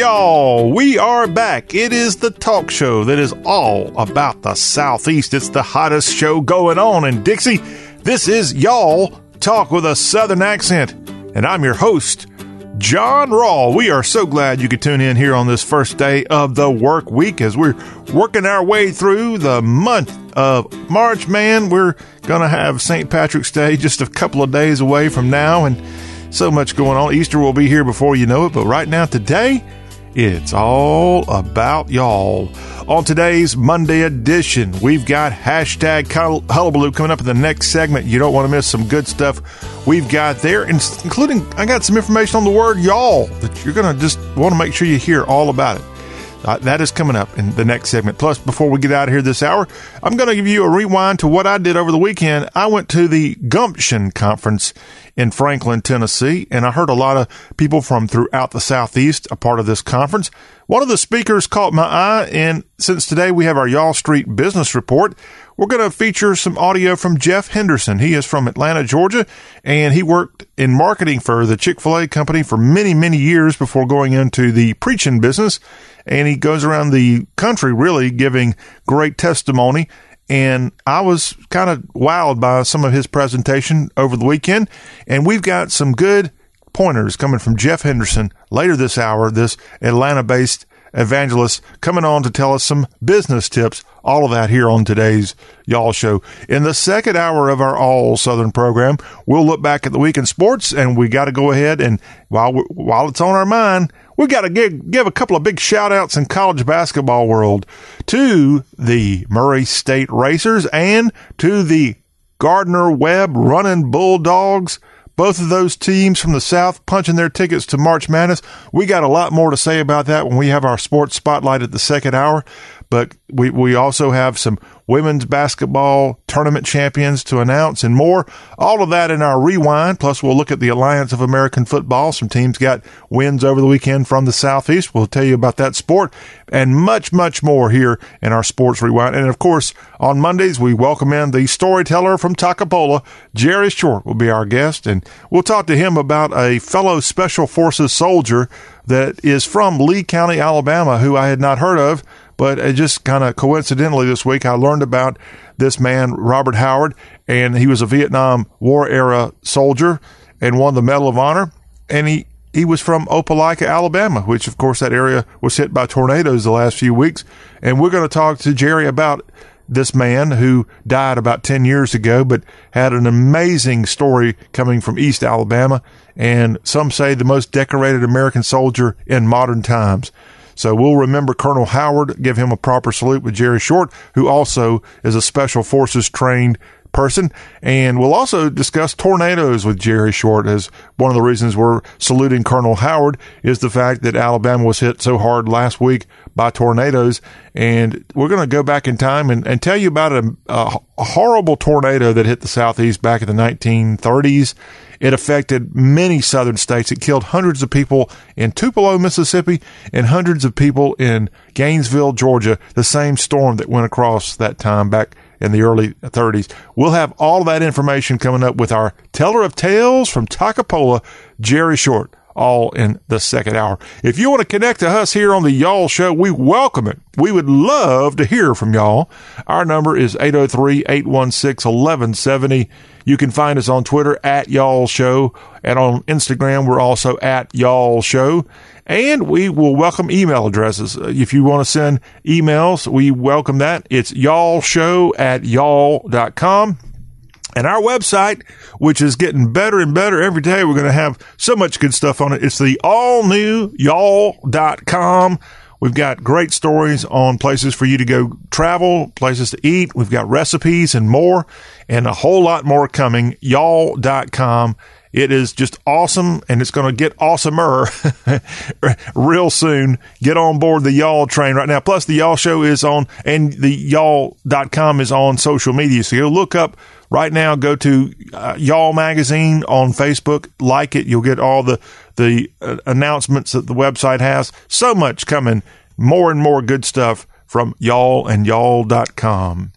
y'all? We are back. It is the talk show that is all about the Southeast. It's the hottest show going on in Dixie. This is Y'all Talk with a Southern accent. And I'm your host, John Rawl. We are so glad you could tune in here on this first day of the work week as we're working our way through the month of March. Man, we're going to have St. Patrick's Day just a couple of days away from now. And so much going on. Easter will be here before you know it, but right now, today, it's all about y'all. On today's Monday edition, we've got hashtag hullabaloo coming up in the next segment. You don't want to miss some good stuff we've got there, including I got some information on the word y'all that you're going to just want to make sure you hear all about it. Uh, that is coming up in the next segment. Plus, before we get out of here this hour, I'm going to give you a rewind to what I did over the weekend. I went to the Gumption Conference in Franklin, Tennessee, and I heard a lot of people from throughout the Southeast a part of this conference. One of the speakers caught my eye, and since today we have our Y'all Street Business Report, we're going to feature some audio from Jeff Henderson. He is from Atlanta, Georgia, and he worked in marketing for the Chick fil A company for many, many years before going into the preaching business. And he goes around the country really giving great testimony and I was kind of wowed by some of his presentation over the weekend. And we've got some good pointers coming from Jeff Henderson later this hour, this Atlanta based evangelist coming on to tell us some business tips. All of that here on today's Y'all Show. In the second hour of our All Southern program, we'll look back at the week in sports and we got to go ahead and while, while it's on our mind, we got to give, give a couple of big shout outs in college basketball world to the Murray State Racers and to the Gardner Webb running Bulldogs. Both of those teams from the South punching their tickets to March Madness. We got a lot more to say about that when we have our sports spotlight at the second hour. But we, we also have some women's basketball tournament champions to announce and more. All of that in our rewind. Plus, we'll look at the Alliance of American Football. Some teams got wins over the weekend from the Southeast. We'll tell you about that sport and much, much more here in our sports rewind. And of course, on Mondays, we welcome in the storyteller from Toccopola. Jerry Short will be our guest, and we'll talk to him about a fellow Special Forces soldier that is from Lee County, Alabama, who I had not heard of but it just kind of coincidentally this week, I learned about this man, Robert Howard, and he was a Vietnam War era soldier and won the Medal of Honor. And he, he was from Opelika, Alabama, which of course that area was hit by tornadoes the last few weeks. And we're going to talk to Jerry about this man who died about 10 years ago, but had an amazing story coming from East Alabama. And some say the most decorated American soldier in modern times. So we'll remember Colonel Howard, give him a proper salute with Jerry Short, who also is a special forces trained person. And we'll also discuss tornadoes with Jerry Short as one of the reasons we're saluting Colonel Howard is the fact that Alabama was hit so hard last week by tornadoes. And we're going to go back in time and, and tell you about a, a horrible tornado that hit the Southeast back in the 1930s it affected many southern states. It killed hundreds of people in Tupelo, Mississippi, and hundreds of people in Gainesville, Georgia. The same storm that went across that time back in the early 30s. We'll have all that information coming up with our teller of tales from Toccopola, Jerry Short all in the second hour. If you want to connect to us here on the Y'all Show, we welcome it. We would love to hear from y'all. Our number is 803 816 1170. You can find us on Twitter at Y'all Show, and on Instagram, we're also at Y'all Show. And we will welcome email addresses. Uh, if you want to send emails, we welcome that. It's y'all show at y'all.com. And our website, which is getting better and better every day, we're going to have so much good stuff on it. It's the all new y'all.com. We've got great stories on places for you to go travel, places to eat. We've got recipes and more and a whole lot more coming. Y'all.com. It is just awesome and it's going to get awesomer real soon. Get on board the y'all train right now. Plus the y'all show is on and the y'all.com is on social media. So go look up right now. Go to uh, y'all magazine on Facebook, like it. You'll get all the, the uh, announcements that the website has. So much coming. More and more good stuff from y'all and y'all.com.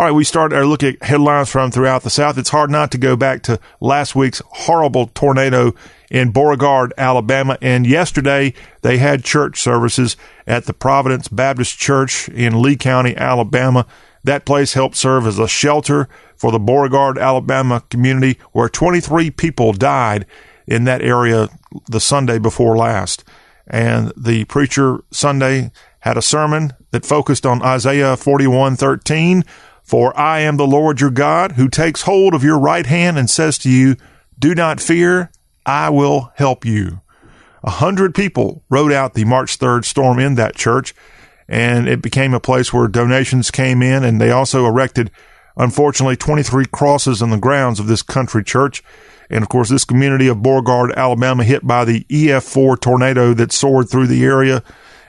All right, we start our look at headlines from throughout the South. It's hard not to go back to last week's horrible tornado in Beauregard, Alabama. And yesterday they had church services at the Providence Baptist Church in Lee County, Alabama. That place helped serve as a shelter for the Beauregard, Alabama community where 23 people died in that area the Sunday before last. And the preacher Sunday had a sermon that focused on Isaiah 41:13, "For I am the Lord your God, who takes hold of your right hand and says to you, do not fear, I will help you." A hundred people rode out the March 3rd storm in that church, and it became a place where donations came in, and they also erected, unfortunately, 23 crosses on the grounds of this country church. And of course, this community of Beauregard, Alabama, hit by the EF4 tornado that soared through the area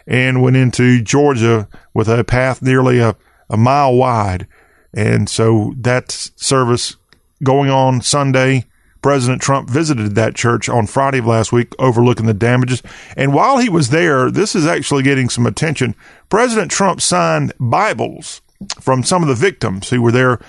and went into Georgia with a path nearly a, a mile wide. And so that service going on Sunday, President Trump visited that church on Friday of last week, overlooking the damages. And while he was there, this is actually getting some attention. President Trump signed Bibles from some of the victims who were there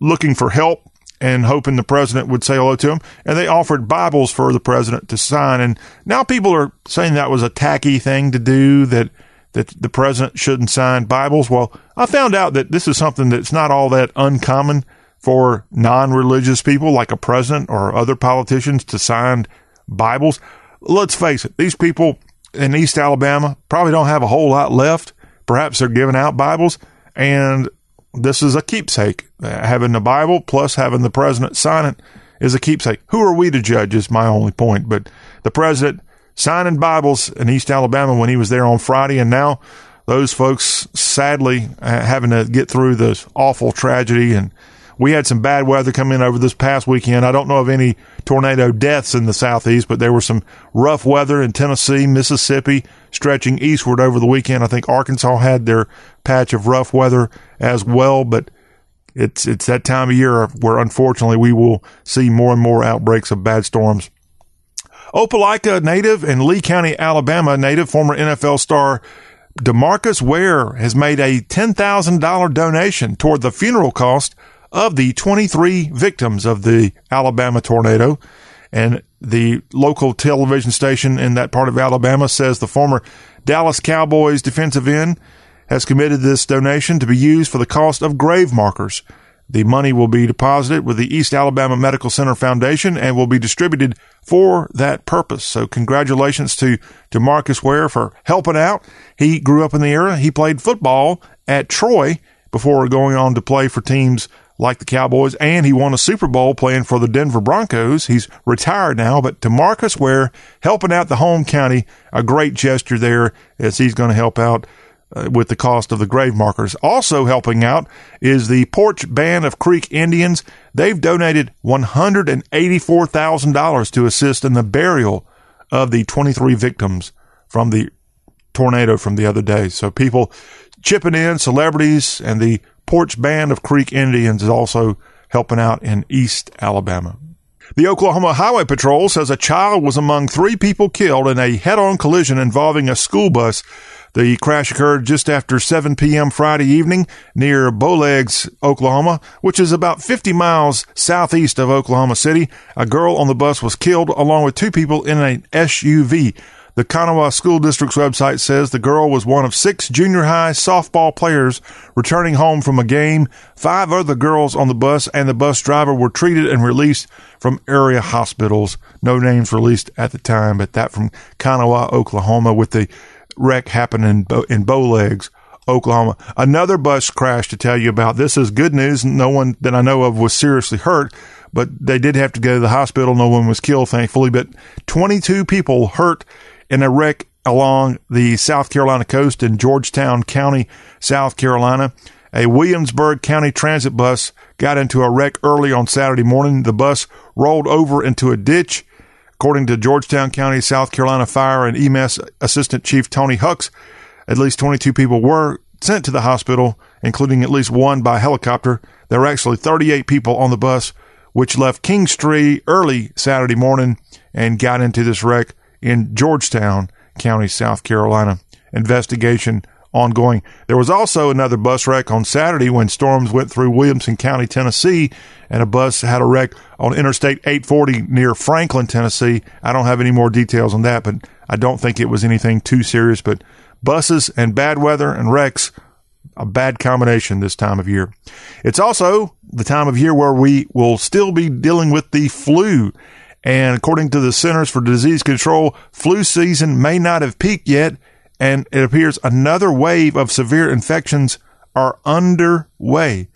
looking for help and hoping the president would say hello to them. And they offered Bibles for the president to sign. And now people are saying that was a tacky thing to do, that, that the president shouldn't sign Bibles. Well, I found out that this is something that's not all that uncommon for non-religious people like a president or other politicians to sign Bibles. Let's face it, these people in East Alabama probably don't have a whole lot left. Perhaps they're giving out Bibles and this is a keepsake. Having the Bible plus having the president sign it is a keepsake. Who are we to judge? Is my only point. But the president signing Bibles in East Alabama when he was there on Friday, and now those folks sadly uh, having to get through this awful tragedy. And we had some bad weather come in over this past weekend. I don't know of any tornado deaths in the southeast, but there was some rough weather in Tennessee, Mississippi, stretching eastward over the weekend. I think Arkansas had their patch of rough weather as well, but it's it's that time of year where unfortunately we will see more and more outbreaks of bad storms. Opelika native and Lee County, Alabama native, former NFL star Demarcus Ware has made a $10,000 donation toward the funeral cost of the 23 victims of the Alabama tornado. And the local television station in that part of Alabama says the former Dallas Cowboys defensive end has committed this donation to be used for the cost of grave markers. The money will be deposited with the East Alabama Medical Center Foundation and will be distributed for that purpose. So congratulations to, to Marcus Ware for helping out. He grew up in the area. He played football at Troy before going on to play for teams like the Cowboys, and he won a Super Bowl playing for the Denver Broncos. He's retired now, but DeMarcus Ware, helping out the home county, a great gesture there as he's going to help out uh, with the cost of the grave markers. Also helping out is the Poarch Band of Creek Indians. They've donated $184,000 to assist in the burial of the 23 victims from the tornado from the other day. So people chipping in, celebrities, and the Poarch Band of Creek Indians is also helping out in East Alabama. The Oklahoma Highway Patrol says a child was among three people killed in a head on collision involving a school bus the crash occurred just after 7 p.m. Friday evening near Bowlegs, Oklahoma, which is about 50 miles southeast of Oklahoma City. A girl on the bus was killed along with two people in an SUV. The Konawa School District's website says the girl was one of six junior high softball players returning home from a game. Five other girls on the bus and the bus driver were treated and released from area hospitals. No names released at the time, but that from Konawa, Oklahoma, with the wreck happened in, Bo- in Bowlegs, Oklahoma. Another bus crash to tell you about. This is good news. No one that I know of was seriously hurt, but they did have to go to the hospital. No one was killed, thankfully, but 22 people hurt in a wreck along the South Carolina coast in Georgetown County, South Carolina. A Williamsburg County transit bus got into a wreck early on Saturday morning. The bus rolled over into a ditch According to Georgetown County, South Carolina Fire and EMS Assistant Chief Tony Hucks, at least 22 people were sent to the hospital, including at least one by helicopter. There were actually 38 people on the bus, which left King Street early Saturday morning and got into this wreck in Georgetown County, South Carolina. Investigation ongoing. There was also another bus wreck on Saturday when storms went through Williamson County, Tennessee, and a bus had a wreck on Interstate 840 near Franklin, Tennessee. I don't have any more details on that, but I don't think it was anything too serious. But buses and bad weather and wrecks, a bad combination this time of year. It's also the time of year where we will still be dealing with the flu. And according to the Centers for Disease Control, flu season may not have peaked yet, and it appears another wave of severe infections are underway.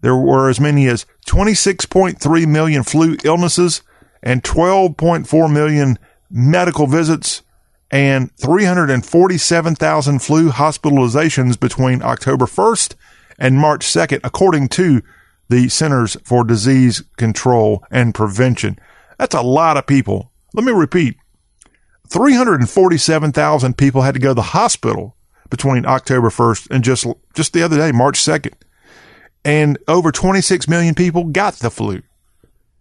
There were as many as 26.3 million flu illnesses and 12.4 million medical visits and 347,000 flu hospitalizations between October 1st and March 2nd, according to the Centers for Disease Control and Prevention. That's a lot of people. Let me repeat 347,000 people had to go to the hospital between October 1st and just, just the other day, March 2nd. And over 26 million people got the flu.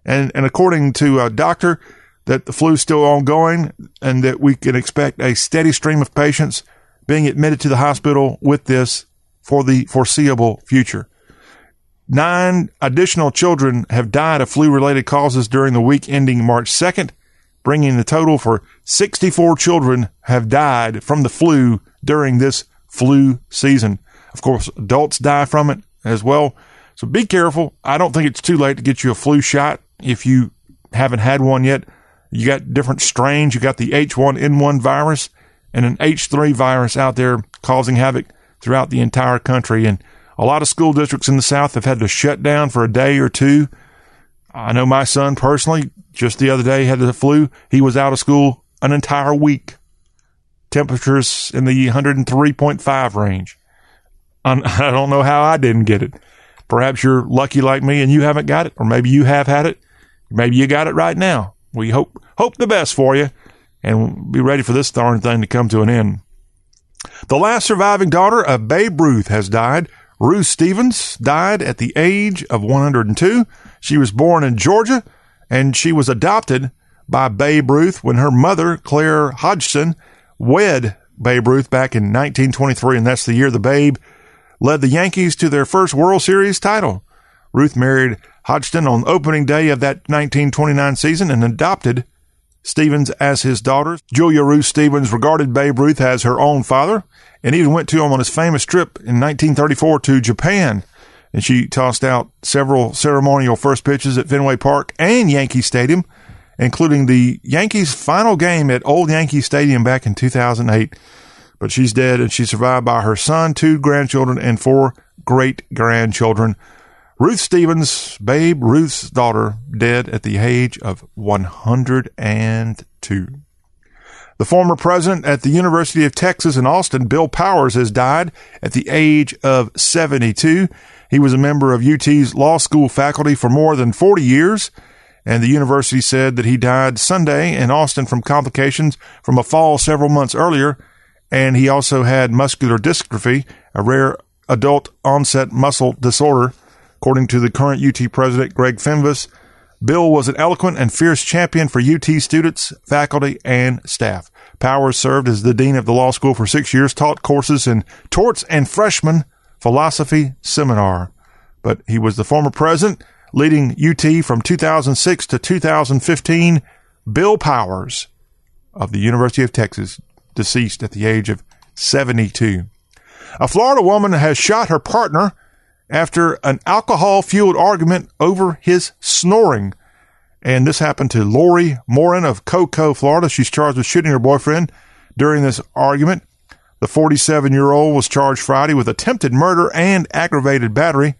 And, and according to a doctor, that the flu is still ongoing and that we can expect a steady stream of patients being admitted to the hospital with this for the foreseeable future. Nine additional children have died of flu related causes during the week ending March 2nd, bringing the total for 64 children have died from the flu during this flu season. Of course, adults die from it as well. So be careful. I don't think it's too late to get you a flu shot if you haven't had one yet. You got different strains. You got the H1N1 virus and an H3 virus out there causing havoc throughout the entire country. And a lot of school districts in the South have had to shut down for a day or two. I know my son personally, just the other day, had the flu. He was out of school an entire week. Temperatures in the 103.5 range. I don't know how I didn't get it. Perhaps you're lucky like me and you haven't got it, or maybe you have had it. Maybe you got it right now. We hope hope the best for you, and be ready for this darn thing to come to an end. The last surviving daughter of Babe Ruth has died. Ruth Stevens died at the age of 102. She was born in Georgia, and she was adopted by Babe Ruth when her mother, Claire Hodgson, wed Babe Ruth back in 1923, and that's the year the Babe led the Yankees to their first World Series title. Ruth married Hodgson on opening day of that 1929 season and adopted Stevens as his daughter. Julia Ruth Stevens regarded Babe Ruth as her own father and even went to him on his famous trip in 1934 to Japan. And she tossed out several ceremonial first pitches at Fenway Park and Yankee Stadium, including the Yankees' final game at Old Yankee Stadium back in 2008. But she's dead and she's survived by her son, two grandchildren, and four great grandchildren. Ruth Stevens, Babe Ruth's daughter, dead at the age of 102. The former president at the University of Texas in Austin, Bill Powers, has died at the age of 72. He was a member of UT's law school faculty for more than 40 years, and the university said that he died Sunday in Austin from complications from a fall several months earlier, and he also had muscular dystrophy, a rare adult onset muscle disorder According to the current UT president, Greg Fenves, Bill was an eloquent and fierce champion for UT students, faculty, and staff. Powers served as the dean of the law school for six years, taught courses in torts and freshman philosophy seminar. But he was the former president, leading UT from 2006 to 2015. Bill Powers of the University of Texas, deceased at the age of 72. A Florida woman has shot her partner after an alcohol fueled argument over his snoring. And this happened to Lori Morin of Cocoa, Florida. She's charged with shooting her boyfriend during this argument. The 47 year old was charged Friday with attempted murder and aggravated battery.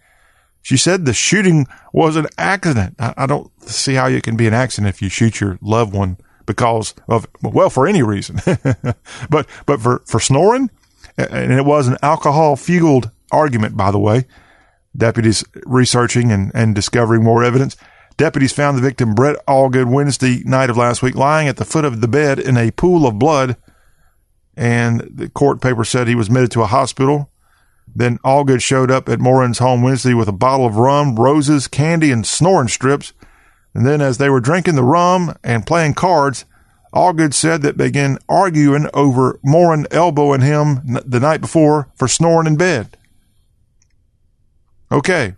She said the shooting was an accident. I, don't see how it can be an accident if you shoot your loved one because of, well, for any reason. but, but for, for snoring, and it was an alcohol fueled argument, by the way. Deputies researching and, and discovering more evidence. Deputies found the victim, Brett Allgood, Wednesday night of last week, lying at the foot of the bed in a pool of blood. And the court paper said he was admitted to a hospital. Then Allgood showed up at Morin's home Wednesday with a bottle of rum, roses, candy, and snoring strips. And then, as they were drinking the rum and playing cards, Allgood said that they began arguing over Morin elbowing him the night before for snoring in bed. Okay,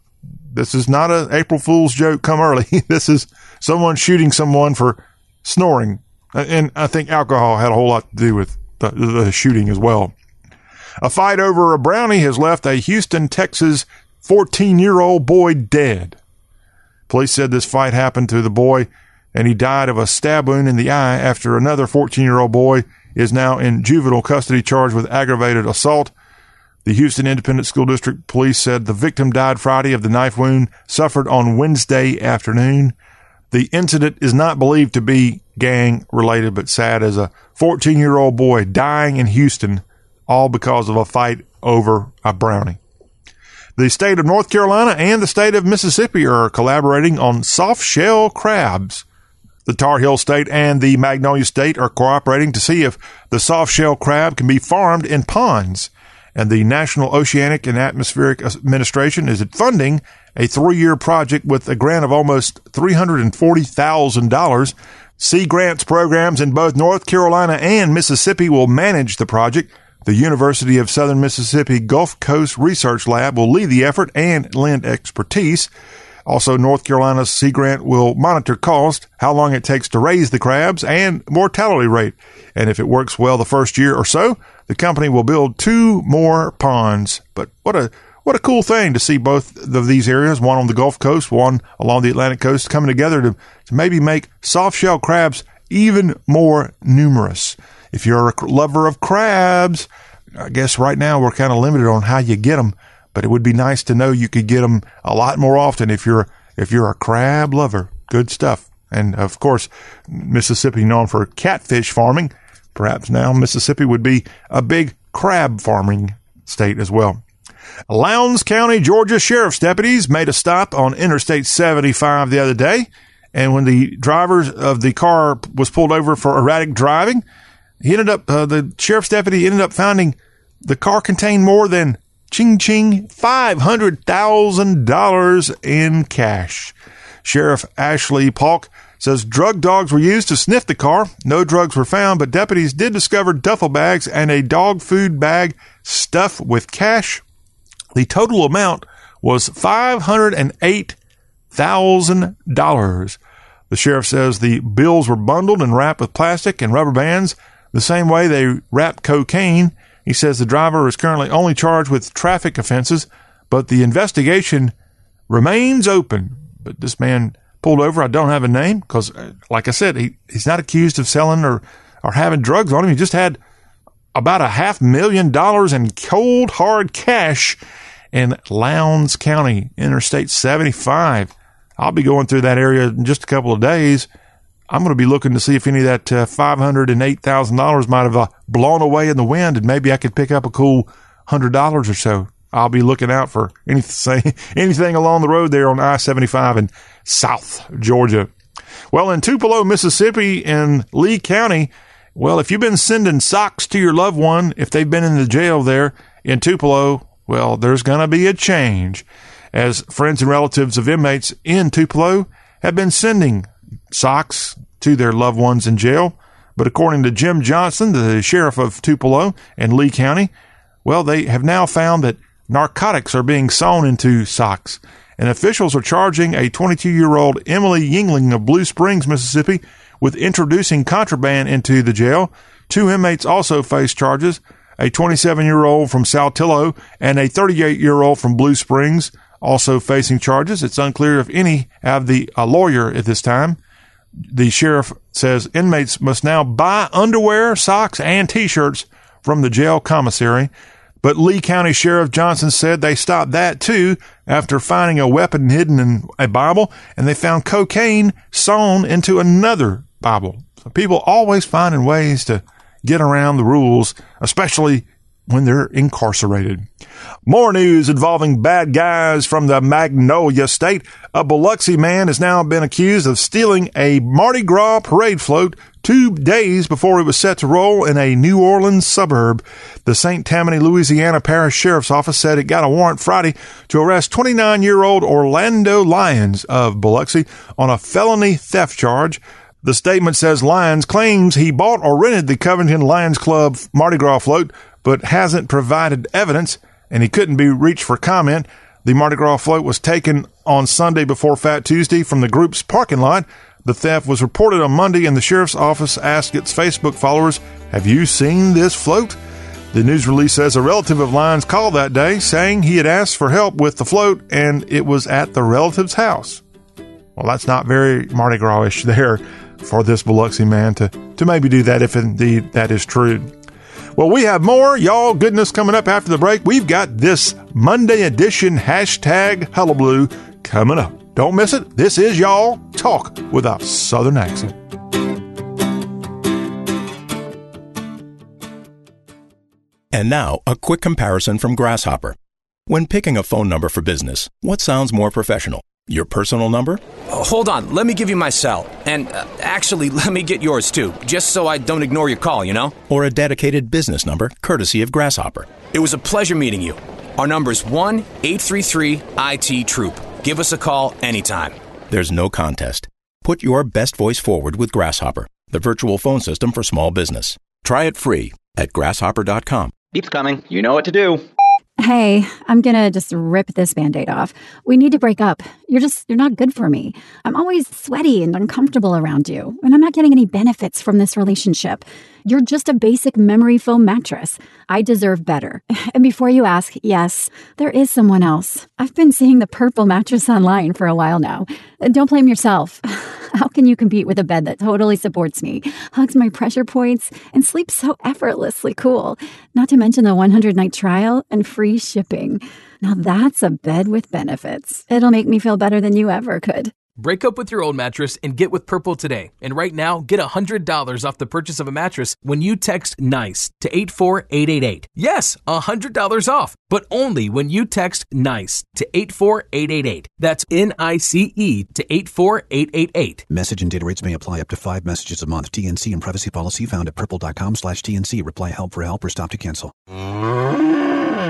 this is not an April Fool's joke come early. this is someone shooting someone for snoring. And I think alcohol had a whole lot to do with the, the shooting as well. A fight over a brownie has left a Houston, Texas 14 year old boy dead. Police said this fight happened to the boy and he died of a stab wound in the eye after another 14 year old boy is now in juvenile custody charged with aggravated assault. The Houston Independent School District Police said the victim died Friday of the knife wound suffered on Wednesday afternoon. The incident is not believed to be gang related, but sad as a 14 year old boy dying in Houston, all because of a fight over a brownie. The state of North Carolina and the state of Mississippi are collaborating on soft shell crabs. The Tar Heel State and the Magnolia State are cooperating to see if the soft shell crab can be farmed in ponds. And the National Oceanic and Atmospheric Administration is funding a three year project with a grant of almost $340,000. Sea grants programs in both North Carolina and Mississippi will manage the project. The University of Southern Mississippi Gulf Coast Research Lab will lead the effort and lend expertise. Also, North Carolina's Sea Grant will monitor cost, how long it takes to raise the crabs, and mortality rate. And if it works well the first year or so, the company will build two more ponds. But what a what a cool thing to see both of these areas, one on the Gulf Coast, one along the Atlantic coast, coming together to, to maybe make soft shell crabs even more numerous. If you're a lover of crabs, I guess right now we're kind of limited on how you get them but it would be nice to know you could get them a lot more often if you're if you're a crab lover. Good stuff. And of course, Mississippi known for catfish farming. Perhaps now Mississippi would be a big crab farming state as well. Lowndes County, Georgia sheriff's deputies made a stop on Interstate 75 the other day. And when the driver of the car was pulled over for erratic driving, he ended up, uh, the sheriff's deputy ended up finding the car contained more than Ching ching, $500,000 in cash. Sheriff Ashley Paulk says drug dogs were used to sniff the car. No drugs were found, but deputies did discover duffel bags and a dog food bag stuffed with cash. The total amount was $508,000. The sheriff says the bills were bundled and wrapped with plastic and rubber bands the same way they wrap cocaine he says the driver is currently only charged with traffic offenses, but the investigation remains open. But this man pulled over. I don't have a name because, uh, like I said, he, he's not accused of selling or, or having drugs on him. He just had about a half million dollars in cold hard cash in Lowndes County, Interstate 75. I'll be going through that area in just a couple of days. I'm going to be looking to see if any of that uh, $508,000 might have uh, blown away in the wind and maybe I could pick up a cool $100 or so. I'll be looking out for anything, anything along the road there on I-75 in South Georgia. Well, in Tupelo, Mississippi in Lee County, well, if you've been sending socks to your loved one, if they've been in the jail there in Tupelo, well, there's going to be a change as friends and relatives of inmates in Tupelo have been sending socks to their loved ones in jail. But according to Jim Johnson, the sheriff of Tupelo and Lee County, well, they have now found that narcotics are being sewn into socks. And officials are charging a 22 year old Emily Yingling of Blue Springs, Mississippi, with introducing contraband into the jail. Two inmates also face charges a 27 year old from Saltillo and a 38 year old from Blue Springs, also facing charges. It's unclear if any have the a lawyer at this time the sheriff says inmates must now buy underwear, socks, and t-shirts from the jail commissary. But Lee County Sheriff Johnson said they stopped that too after finding a weapon hidden in a Bible and they found cocaine sewn into another Bible. So people always finding ways to get around the rules, especially when they're incarcerated. More news involving bad guys from the Magnolia State. A Biloxi man has now been accused of stealing a Mardi Gras parade float two days before it was set to roll in a New Orleans suburb. The St. Tammany, Louisiana Parish Sheriff's Office said it got a warrant Friday to arrest 29 year old Orlando Lyons of Biloxi on a felony theft charge. The statement says Lyons claims he bought or rented the Covington Lions Club Mardi Gras float, but hasn't provided evidence, and he couldn't be reached for comment. The Mardi Gras float was taken on Sunday before Fat Tuesday from the group's parking lot. The theft was reported on Monday, and the sheriff's office asked its Facebook followers, Have you seen this float? The news release says a relative of Lyons called that day saying he had asked for help with the float and it was at the relative's house. Well, that's not very Mardi Gras there for this Biloxi man to, to maybe do that if indeed that is true. Well, we have more y'all goodness coming up after the break. We've got this Monday edition hashtag hullabaloo coming up. Don't miss it. This is y'all talk with a southern accent. And now, a quick comparison from Grasshopper. When picking a phone number for business, what sounds more professional? Your personal number? Uh, hold on, let me give you my cell. And uh, actually, let me get yours too, just so I don't ignore your call, you know? Or a dedicated business number, courtesy of Grasshopper. It was a pleasure meeting you. Our number is 1 833 IT Troop. Give us a call anytime. There's no contest. Put your best voice forward with Grasshopper, the virtual phone system for small business. Try it free at grasshopper.com. Beep's coming. You know what to do. Hey, I'm gonna just rip this band aid off. We need to break up. You're just, you're not good for me. I'm always sweaty and uncomfortable around you, and I'm not getting any benefits from this relationship. You're just a basic memory foam mattress. I deserve better. And before you ask, yes, there is someone else. I've been seeing the purple mattress online for a while now. Don't blame yourself. How can you compete with a bed that totally supports me, hugs my pressure points, and sleeps so effortlessly cool? Not to mention the 100 night trial and free shipping. Now that's a bed with benefits. It'll make me feel better than you ever could. Break up with your old mattress and get with Purple today. And right now, get $100 off the purchase of a mattress when you text NICE to 84888. Yes, $100 off, but only when you text NICE to 84888. That's N I C E to 84888. Message and data rates may apply up to five messages a month. TNC and privacy policy found at purple.com slash TNC. Reply help for help or stop to cancel.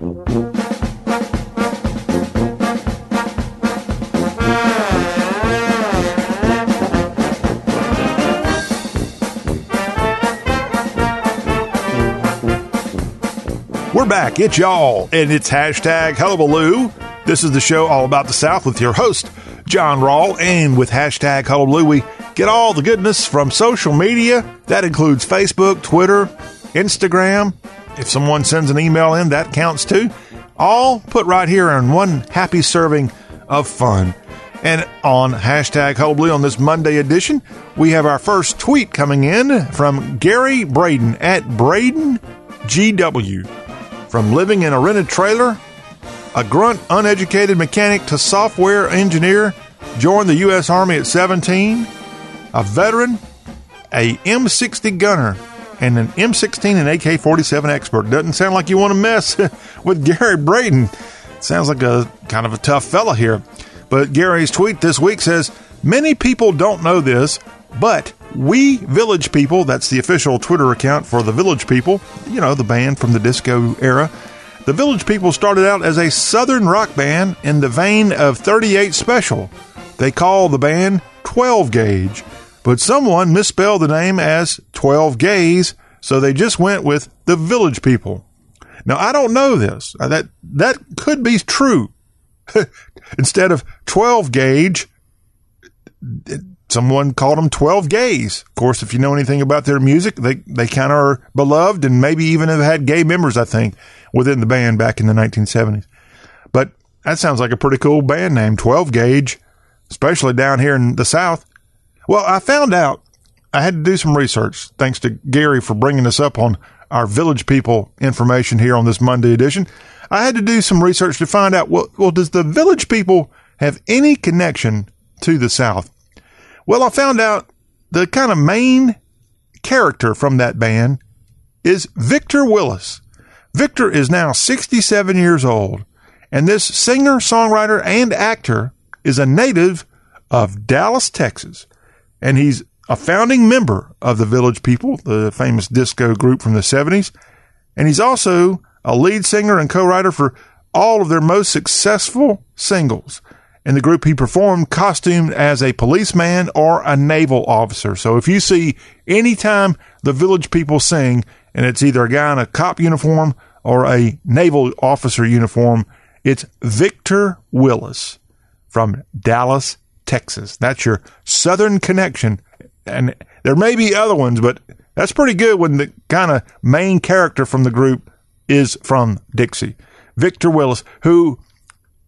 We're back. It's y'all, and it's hashtag hullabaloo. This is the show all about the South with your host, John Rawl, and with hashtag hullabaloo, we get all the goodness from social media. That includes Facebook, Twitter, Instagram. If someone sends an email in, that counts too. All put right here in one happy serving of fun. And on hashtag hullabaloo on this Monday edition, we have our first tweet coming in from Gary Braden at Braden GW. From living in a rented trailer, a grunt, uneducated mechanic to software engineer, joined the U.S. Army at 17, a veteran, a M60 gunner, and an M16 and AK 47 expert. Doesn't sound like you want to mess with Gary Braden. Sounds like a kind of a tough fella here. But Gary's tweet this week says Many people don't know this, but we Village People, that's the official Twitter account for the Village People, you know, the band from the disco era. The Village People started out as a southern rock band in the vein of 38 Special. They call the band 12 Gauge, but someone misspelled the name as 12 Gays, so they just went with the Village People. Now I don't know this. Uh, That that could be true. Instead of 12 gauge, someone called them 12 gays. Of course, if you know anything about their music, they, they kind of are beloved and maybe even have had gay members, I think, within the band back in the 1970s. But that sounds like a pretty cool band name, 12 gauge, especially down here in the South. Well, I found out I had to do some research. Thanks to Gary for bringing us up on our village people information here on this Monday edition. I had to do some research to find out, well, well does the village people have any connection to the South? Well, I found out the kind of main character from that band is Victor Willis. Victor is now 67 years old, and this singer, songwriter, and actor is a native of Dallas, Texas, and he's a founding member of the Village People, the famous disco group from the 70s, and he's also a lead singer and co-writer for all of their most successful singles. In the group, he performed costumed as a policeman or a naval officer. So if you see anytime the Village People sing, and it's either a guy in a cop uniform or a naval officer uniform, it's Victor Willis from Dallas, Texas. That's your Southern connection. And there may be other ones, but that's pretty good when the kind of main character from the group is from Dixie. Victor Willis, who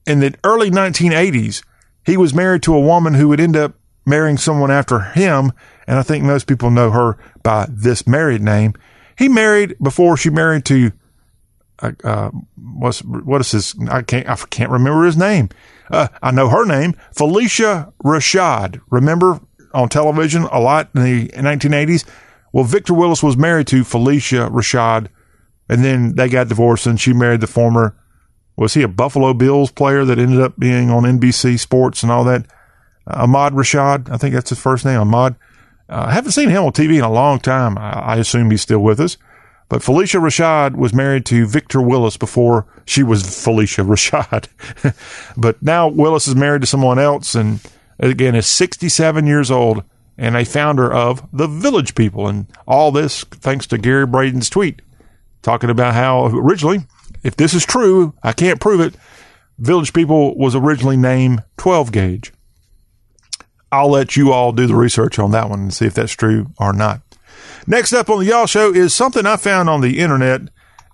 in the early 1980s, he was married to a woman who would end up marrying someone after him. And I think most people know her by this married name. He married before she married to, uh, uh what's, what is his, I can't, I can't remember his name. Uh, I know her name, Phylicia Rashad. Remember on television a lot in the 1980s? Well, Victor Willis was married to Phylicia Rashad, and then they got divorced, and she married the former. Was he a Buffalo Bills player that ended up being on NBC Sports and all that? Uh, Ahmad Rashad, I think that's his first name, Ahmad. Uh, I haven't seen him on TV in a long time. I, I assume he's still with us. But Phylicia Rashad was married to Victor Willis before she was Phylicia Rashad. but now Willis is married to someone else and again is 67 years old and a founder of the Village People. And all this thanks to Gary Braden's tweet talking about how originally, if this is true, I can't prove it, Village People was originally named 12 Gauge. I'll let you all do the research on that one and see if that's true or not. Next up on the Y'all Show is something I found on the internet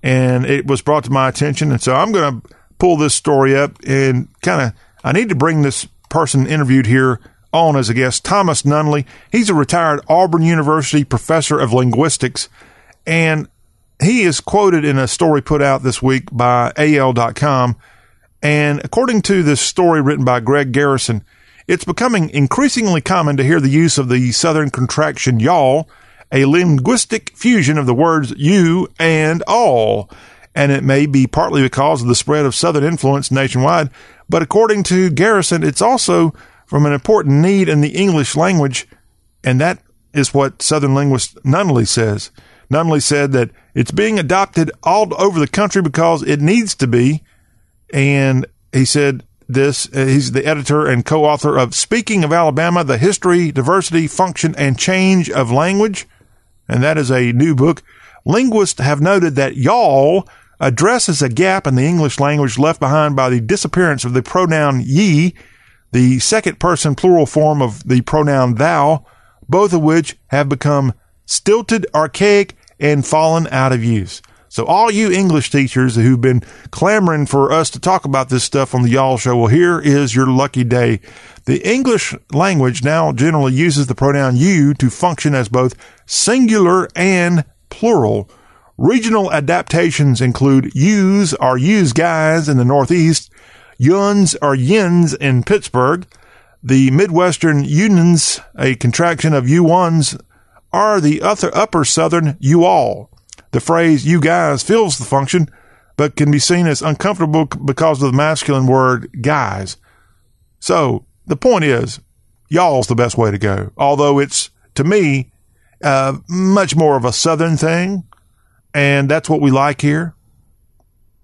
and it was brought to my attention. And so I'm going to pull this story up and kind of, I need to bring this person interviewed here on as a guest, Thomas Nunnally. He's a retired Auburn University professor of linguistics. And he is quoted in a story put out this week by AL.com. And according to this story written by Greg Garrison, it's becoming increasingly common to hear the use of the Southern contraction y'all a linguistic fusion of the words you and all. And it may be partly because of the spread of Southern influence nationwide, but according to Garrison, it's also from an important need in the English language, and that is what Southern linguist Nunnally says. Nunnally said that it's being adopted all over the country because it needs to be, and he said this. Uh, he's the editor and co-author of Speaking of Alabama: The History, Diversity, Function, and Change of Language and that is a new book. Linguists have noted that y'all addresses a gap in the English language left behind by the disappearance of the pronoun ye, the second person plural form of the pronoun thou, both of which have become stilted, archaic, and fallen out of use. So all you English teachers who've been clamoring for us to talk about this stuff on the Y'all Show, well, here is your lucky day. The English language now generally uses the pronoun you to function as both singular and plural. Regional adaptations include yous or yous guys in the Northeast, yuns or yins in Pittsburgh. The Midwestern unions, a contraction of you ones, are the upper, upper Southern you all. The phrase you guys fills the function, but can be seen as uncomfortable because of the masculine word guys. So the point is, y'all's the best way to go. Although it's, to me, uh, much more of a Southern thing. And that's what we like here.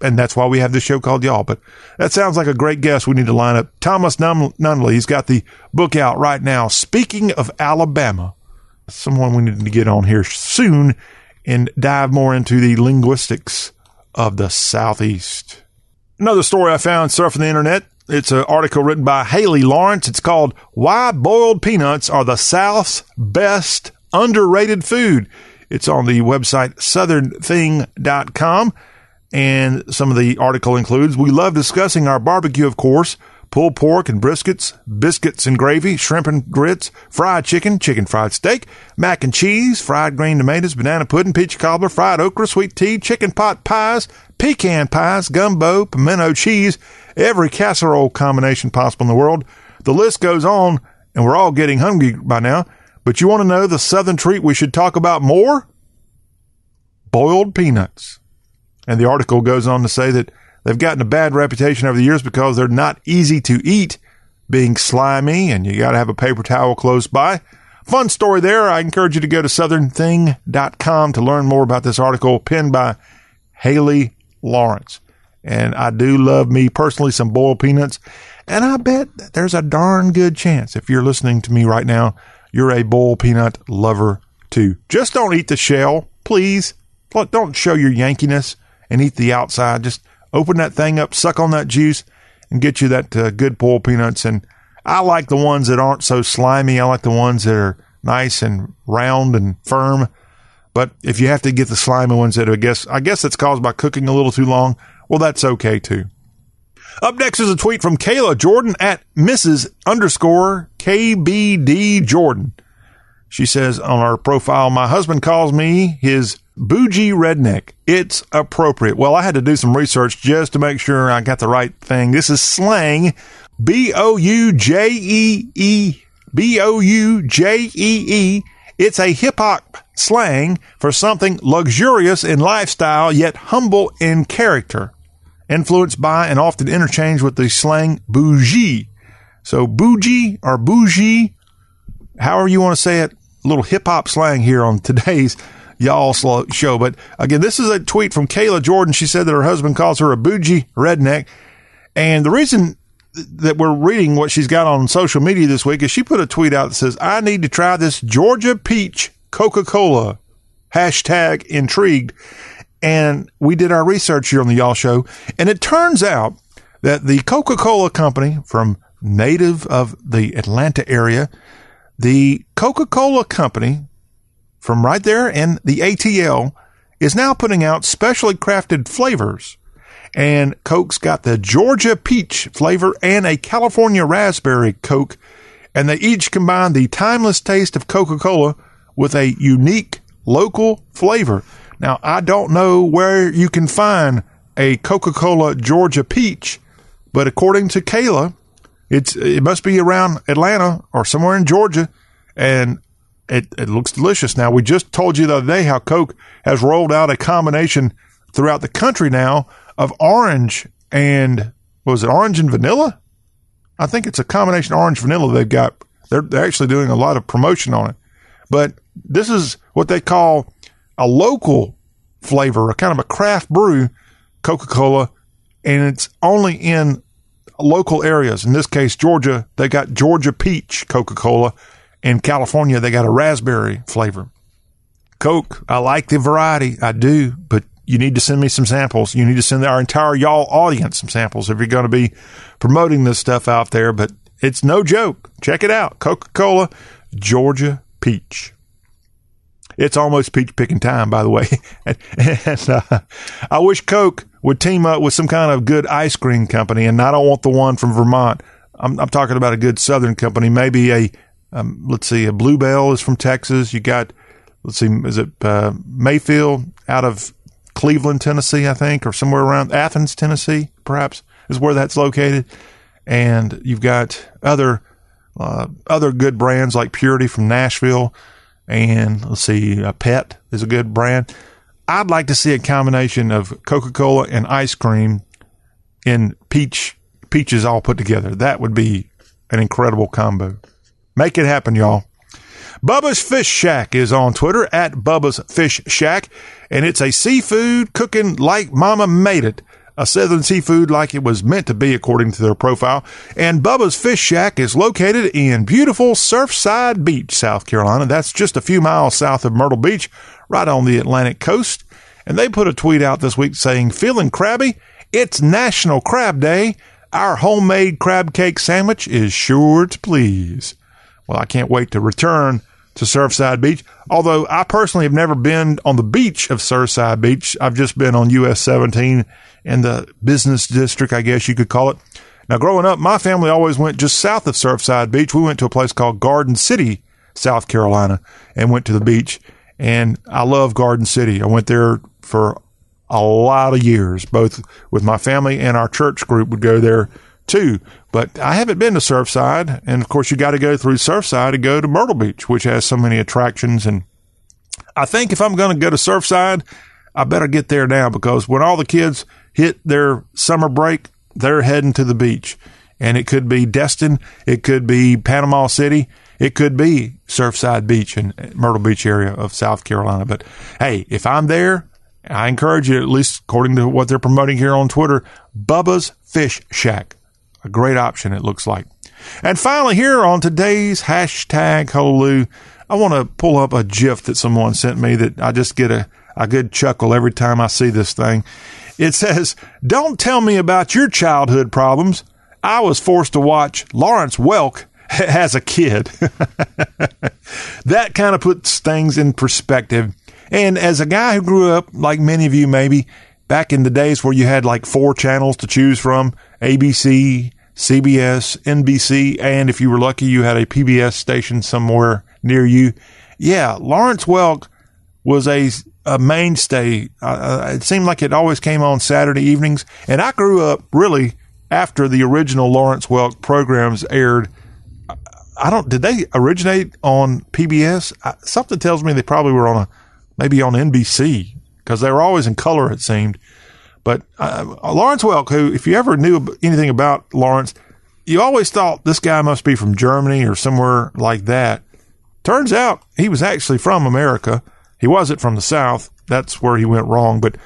And that's why we have this show called Y'all. But that sounds like a great guest we need to line up. Thomas Nunnally, he's got the book out right now. Speaking of Alabama, someone we need to get on here soon and dive more into the linguistics of the Southeast. Another story I found surfing the internet. It's an article written by Haley Lawrence. It's called Why Boiled Peanuts Are the South's Best Underrated Food. It's on the website southernthing.com. And some of the article includes We love discussing our barbecue, of course pulled pork and briskets, biscuits and gravy, shrimp and grits, fried chicken, chicken fried steak, mac and cheese, fried green tomatoes, banana pudding, peach cobbler, fried okra, sweet tea, chicken pot pies, pecan pies, gumbo, pimento cheese, every casserole combination possible in the world. The list goes on, and we're all getting hungry by now. But you want to know the southern treat we should talk about more? Boiled peanuts. And the article goes on to say that they've gotten a bad reputation over the years because they're not easy to eat, being slimy, and you got to have a paper towel close by. Fun story there. I encourage you to go to southernthing.com to learn more about this article penned by Haley Lawrence. And I do love me personally some boiled peanuts. And I bet there's a darn good chance if you're listening to me right now, you're a boiled peanut lover too. Just don't eat the shell, please. Don't show your Yankiness and eat the outside. Just open that thing up, suck on that juice, and get you that uh, good boiled peanuts. And I like the ones that aren't so slimy. I like the ones that are nice and round and firm. But if you have to get the slimy ones that I guess I guess it's caused by cooking a little too long, well that's okay too. Up next is a tweet from Kayla Jordan at Mrs. underscore KBD Jordan. She says on our profile, my husband calls me his bougie redneck. It's appropriate. Well, I had to do some research just to make sure I got the right thing. This is slang. B O U J E E. B O U J E E. It's a hip hop slang for something luxurious in lifestyle yet humble in character influenced by and often interchanged with the slang bougie. So bougie or bougie, however you want to say it, a little hip hop slang here on today's y'all show. But again, this is a tweet from Kayla Jordan. She said that her husband calls her a bougie redneck. And the reason that we're reading what she's got on social media this week is she put a tweet out that says, I need to try this Georgia peach Coca Cola. Hashtag intrigued. And we did our research here on the Y'all Show, and it turns out that the Coca Cola Company, from native of the Atlanta area, the Coca Cola Company, from right there in the ATL, is now putting out specially crafted flavors. And Coke's got the Georgia peach flavor and a California raspberry Coke, and they each combine the timeless taste of Coca Cola with a unique local flavor. Now, I don't know where you can find a Coca Cola Georgia peach, but according to Kayla, it's it must be around Atlanta or somewhere in Georgia, and it, it looks delicious. Now, we just told you the other day how Coke has rolled out a combination throughout the country now of orange and was it orange and vanilla? I think it's a combination orange vanilla they've got. They're, they're actually doing a lot of promotion on it. But this is what they call a local flavor, a kind of a craft brew Coca Cola, and it's only in local areas. In this case, Georgia, they got Georgia peach Coca Cola. In California, they got a raspberry flavor. Coke, I like the variety. I do, but you need to send me some samples. You need to send our entire y'all audience some samples if you're going to be promoting this stuff out there. But it's no joke. Check it out. Coca Cola, Georgia peach. It's almost peach picking time, by the way. and, and uh, I wish Coke would team up with some kind of good ice cream company, and I don't want the one from Vermont. I'm, I'm talking about a good Southern company, maybe a um, let's see, a Bluebell is from Texas. You got let's see, is it uh, Mayfield out of Cleveland, Tennessee, I think, or somewhere around Athens, Tennessee, perhaps is where that's located. And you've got other uh, other good brands like Purity from Nashville and let's see, a Pet is a good brand. I'd like to see a combination of Coca Cola and ice cream in peach peaches all put together. That would be an incredible combo. Make it happen, y'all. Bubba's Fish Shack is on Twitter at Bubba's Fish Shack, and it's a seafood cooking like Mama made it a southern seafood like it was meant to be, according to their profile. And Bubba's Fish Shack is located in beautiful Surfside Beach, South Carolina. That's just a few miles south of Myrtle Beach, right on the Atlantic coast. And they put a tweet out this week saying, Feeling crabby? It's National Crab Day. Our homemade crab cake sandwich is sure to please. Well, I can't wait to return to Surfside Beach. Although I personally have never been on the beach of Surfside Beach. I've just been on US 17 in the business district, I guess you could call it. Now, growing up, my family always went just south of Surfside Beach. We went to a place called Garden City, South Carolina, and went to the beach. And I love Garden City. I went there for a lot of years, both with my family and our church group would go there too. But I haven't been to Surfside. And of course, you got to go through Surfside to go to Myrtle Beach, which has so many attractions. And I think if I'm going to go to Surfside, I better get there now because when all the kids hit their summer break, they're heading to the beach. And it could be Destin, it could be Panama City, it could be Surfside Beach and Myrtle Beach area of South Carolina. But hey, if I'm there, I encourage you, at least according to what they're promoting here on Twitter, Bubba's Fish Shack. A great option, it looks like. And finally, here on today's hashtag Hullabaloo, I want to pull up a GIF that someone sent me that I just get a, a good chuckle every time I see this thing. It says, Don't tell me about your childhood problems. I was forced to watch Lawrence Welk as a kid. that kind of puts things in perspective. And as a guy who grew up, like many of you maybe, back in the days where you had like four channels to choose from ABC, CBS, NBC, and if you were lucky, you had a PBS station somewhere near you. Yeah, Lawrence Welk was a, a mainstay. Uh, it seemed like it always came on Saturday evenings. And I grew up really after the original Lawrence Welk programs aired. I don't, did they originate on PBS? I, something tells me they probably were on a, maybe on NBC because they were always in color, it seemed. But uh, Lawrence Welk, who, if you ever knew anything about Lawrence, you always thought this guy must be from Germany or somewhere like that. Turns out he was actually from America. He wasn't from the South. That's where he went wrong. But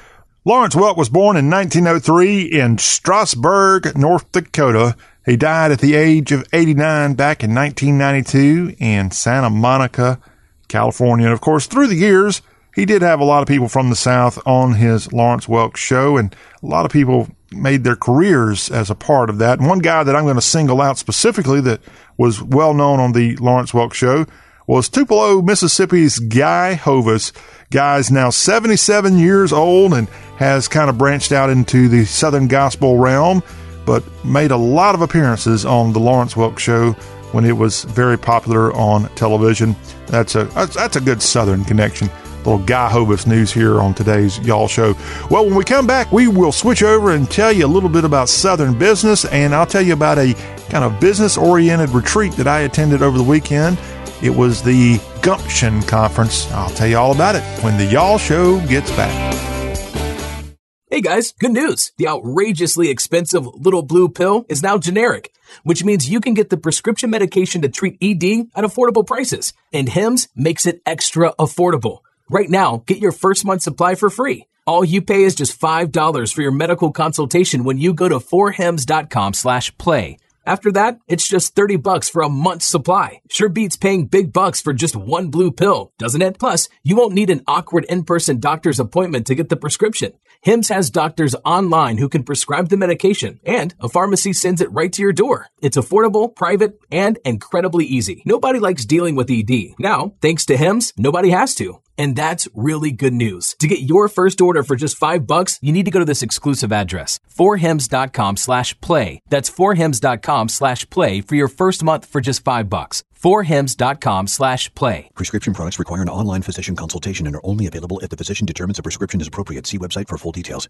Lawrence Welk was born in 1903 in Strasburg, North Dakota. He died at the age of 89 back in 1992 in Santa Monica, California. And of course, through the years, he did have a lot of people from the South on his Lawrence Welk show, and a lot of people made their careers as a part of that. And one guy that I'm going to single out specifically that was well known on the Lawrence Welk show was Tupelo, Mississippi's Guy Hovis. Guy's now 77 years old and has kind of branched out into the Southern gospel realm, but made a lot of appearances on the Lawrence Welk show when it was very popular on television. That's a that's, a good Southern connection little Guy Hovis news here on today's Y'all Show. Well, when we come back, we will switch over and tell you a little bit about Southern business, and I'll tell you about a kind of business oriented retreat that I attended over the weekend. It was the Gumption Conference. I'll tell you all about it when the Y'all Show gets back. Hey guys, good news. The outrageously expensive little blue pill is now generic, which means you can get the prescription medication to treat ED at affordable prices. And HIMS makes it extra affordable. Right now, get your first month supply for free. All you pay is just $5 for your medical consultation when you go to forhims.com slash play. After that, it's just 30 bucks for a month's supply. Sure beats paying big bucks for just one blue pill, doesn't it? Plus, you won't need an awkward in-person doctor's appointment to get the prescription. HIMS has doctors online who can prescribe the medication, and a pharmacy sends it right to your door. It's affordable, private, and incredibly easy. Nobody likes dealing with ED. Now, thanks to HIMS, nobody has to. And that's really good news. To get your first order for just five bucks, you need to go to this exclusive address, forhims.com slash play. That's forhims.com slash play for your first month for just five bucks. forhims.com slash play. Prescription products require an online physician consultation and are only available if the physician determines a prescription is appropriate. See website for full details.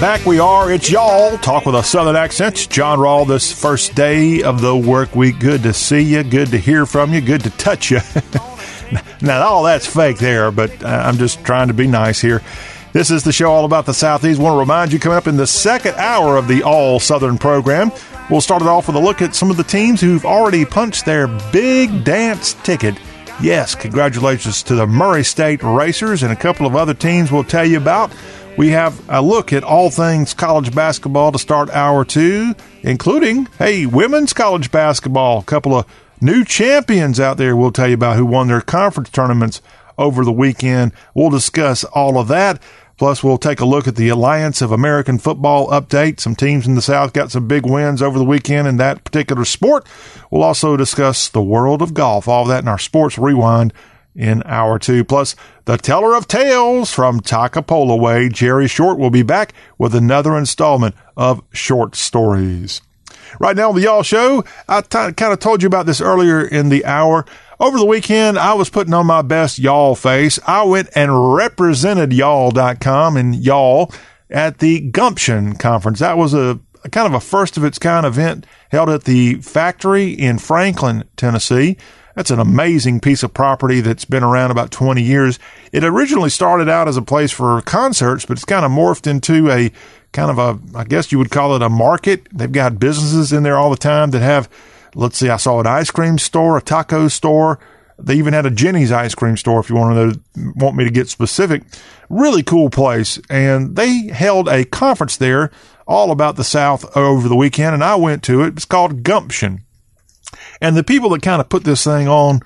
Back we are. It's y'all. Talk with a southern accent. John Rawl, this first day of the work week. Good to see you. Good to hear from you. Good to touch you. now, all that's fake there, but I'm just trying to be nice here. This is the show all about the Southeast. want to remind you coming up in the second hour of the All Southern program. We'll start it off with a look at some of the teams who've already punched their big dance ticket. Yes, congratulations to the Murray State Racers and a couple of other teams we'll tell you about. We have a look at all things college basketball to start hour two, including, hey, women's college basketball. A couple of new champions out there we'll tell you about who won their conference tournaments over the weekend. We'll discuss all of that. Plus, we'll take a look at the Alliance of American Football update. Some teams in the South got some big wins over the weekend in that particular sport. We'll also discuss the world of golf, all of that in our sports rewind in hour two. Plus, the teller of tales from Toccopola Way, Jerry Short, will be back with another installment of short stories. Right now on the Y'all Show, I t- kind of told you about this earlier in the hour. Over the weekend, I was putting on my best y'all face. I went and represented y'all.com and y'all at the Gumption Conference. That was a, a kind of a first of its kind event held at the factory in Franklin, Tennessee. That's an amazing piece of property that's been around about 20 years. It originally started out as a place for concerts, but it's kind of morphed into a kind of a, I guess you would call it a market. They've got businesses in there all the time that have let's see, I saw an ice cream store, a taco store. They even had a Jeni's ice cream store if you want to want me to get specific. Really cool place. And they held a conference there all about the South over the weekend, and I went to it. It's called Gumption. And the people that kind of put this thing on,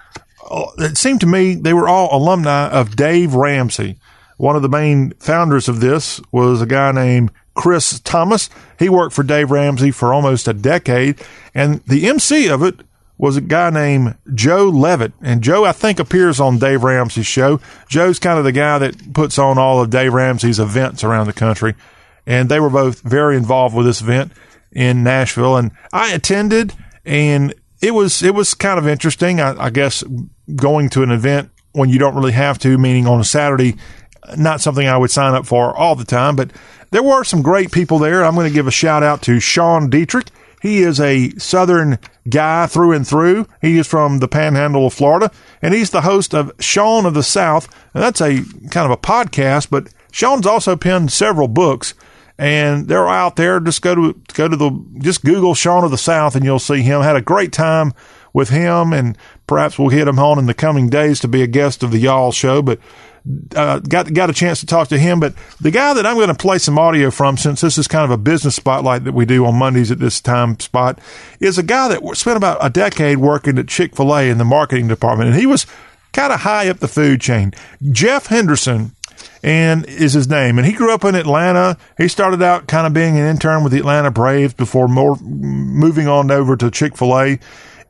uh, it seemed to me they were all alumni of Dave Ramsey. One of the main founders of this was a guy named Chris Thomas. He worked for Dave Ramsey for almost a decade. And the MC of it was a guy named Joe Levitt. And Joe, I think, appears on Dave Ramsey's show. Joe's kind of the guy that puts on all of Dave Ramsey's events around the country. And they were both very involved with this event in Nashville. And I attended and it was, it was kind of interesting. I, I guess going to an event when you don't really have to, meaning on a Saturday, not something I would sign up for all the time, but there were some great people there. I'm going to give a shout out to Sean Dietrich. He is a Southern guy through and through. He is from the panhandle of Florida, and he's the host of Sean of the South. And that's a kind of a podcast, but Sean's also penned several books, and they're out there. Just go to go to the just Google Sean of the South, and you'll see him. Had a great time with him, and perhaps we'll hit him on in the coming days to be a guest of the Y'all Show. But uh, got got a chance to talk to him. But the guy that I'm going to play some audio from, since this is kind of a business spotlight that we do on Mondays at this time spot, is a guy that spent about a decade working at Chick Fil A in the marketing department, and he was kind of high up the food chain. Jeff Henderson and is his name. And he grew up in Atlanta. He started out kind of being an intern with the Atlanta Braves before more, moving on over to Chick fil A.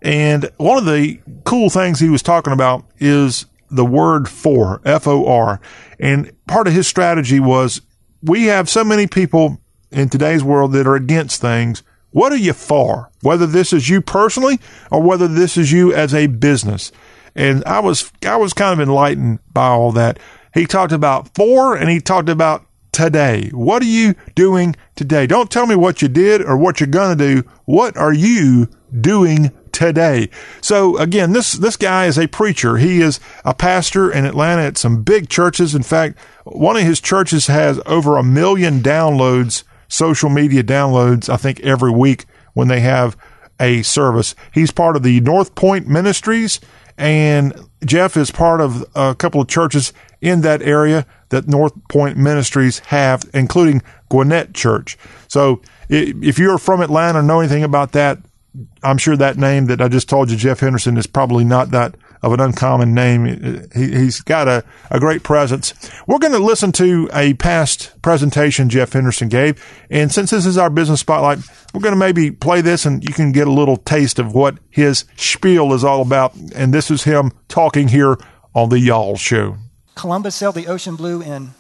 And one of the cool things he was talking about is the word for, F O R. And part of his strategy was we have so many people in today's world that are against things. What are you for? Whether this is you personally or whether this is you as a business. And I was, I was kind of enlightened by all that. He talked about for and he talked about today. What are you doing today? Don't tell me what you did or what you're going to do. What are you doing today. So again, this this guy is a preacher. He is a pastor in Atlanta at some big churches. In fact, one of his churches has over a million downloads, social media downloads, I think every week when they have a service. He's part of the North Point Ministries and Jeff is part of a couple of churches in that area that North Point Ministries have, including Gwinnett Church. So if you're from Atlanta, know anything about that, I'm sure that name that I just told you, Jeff Henderson, is probably not that of an uncommon name. He, has got a, a great presence. We're going to listen to a past presentation Jeff Henderson gave. And since this is our business spotlight, we're going to maybe play this and you can get a little taste of what his spiel is all about. And this is him talking here on the Y'all Show. Columbus sailed the ocean blue in.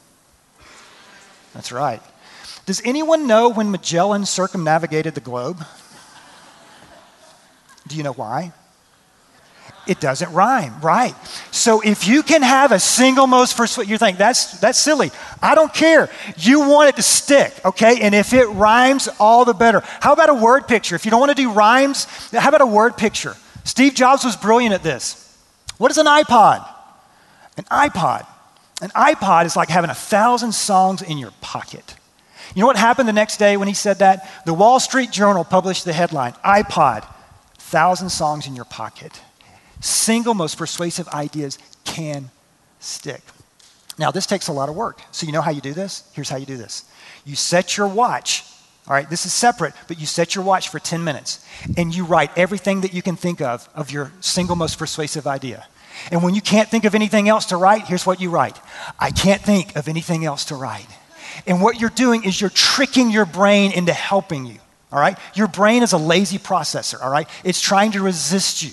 That's right. Does anyone know when Magellan circumnavigated the globe? Do you know why? It doesn't rhyme, right? So if you can have a single most first, you think that's that's silly. I don't care. You want it to stick, okay? And if it rhymes, all the better. How about a word picture? If you don't want to do rhymes, how about a word picture? Steve Jobs was brilliant at this. What is an iPod? An iPod. An iPod is like having a thousand songs in your pocket. You know what happened the next day when he said that? The Wall Street Journal published the headline iPod thousand songs in your pocket. Single most persuasive ideas can stick. Now, this takes a lot of work. So, you know how you do this? Here's how you do this you set your watch. All right, this is separate, but you set your watch for 10 minutes and you write everything that you can think of of your single most persuasive idea. And when you can't think of anything else to write, here's what you write I can't think of anything else to write. And what you're doing is you're tricking your brain into helping you all right? Your brain is a lazy processor, all right? It's trying to resist you.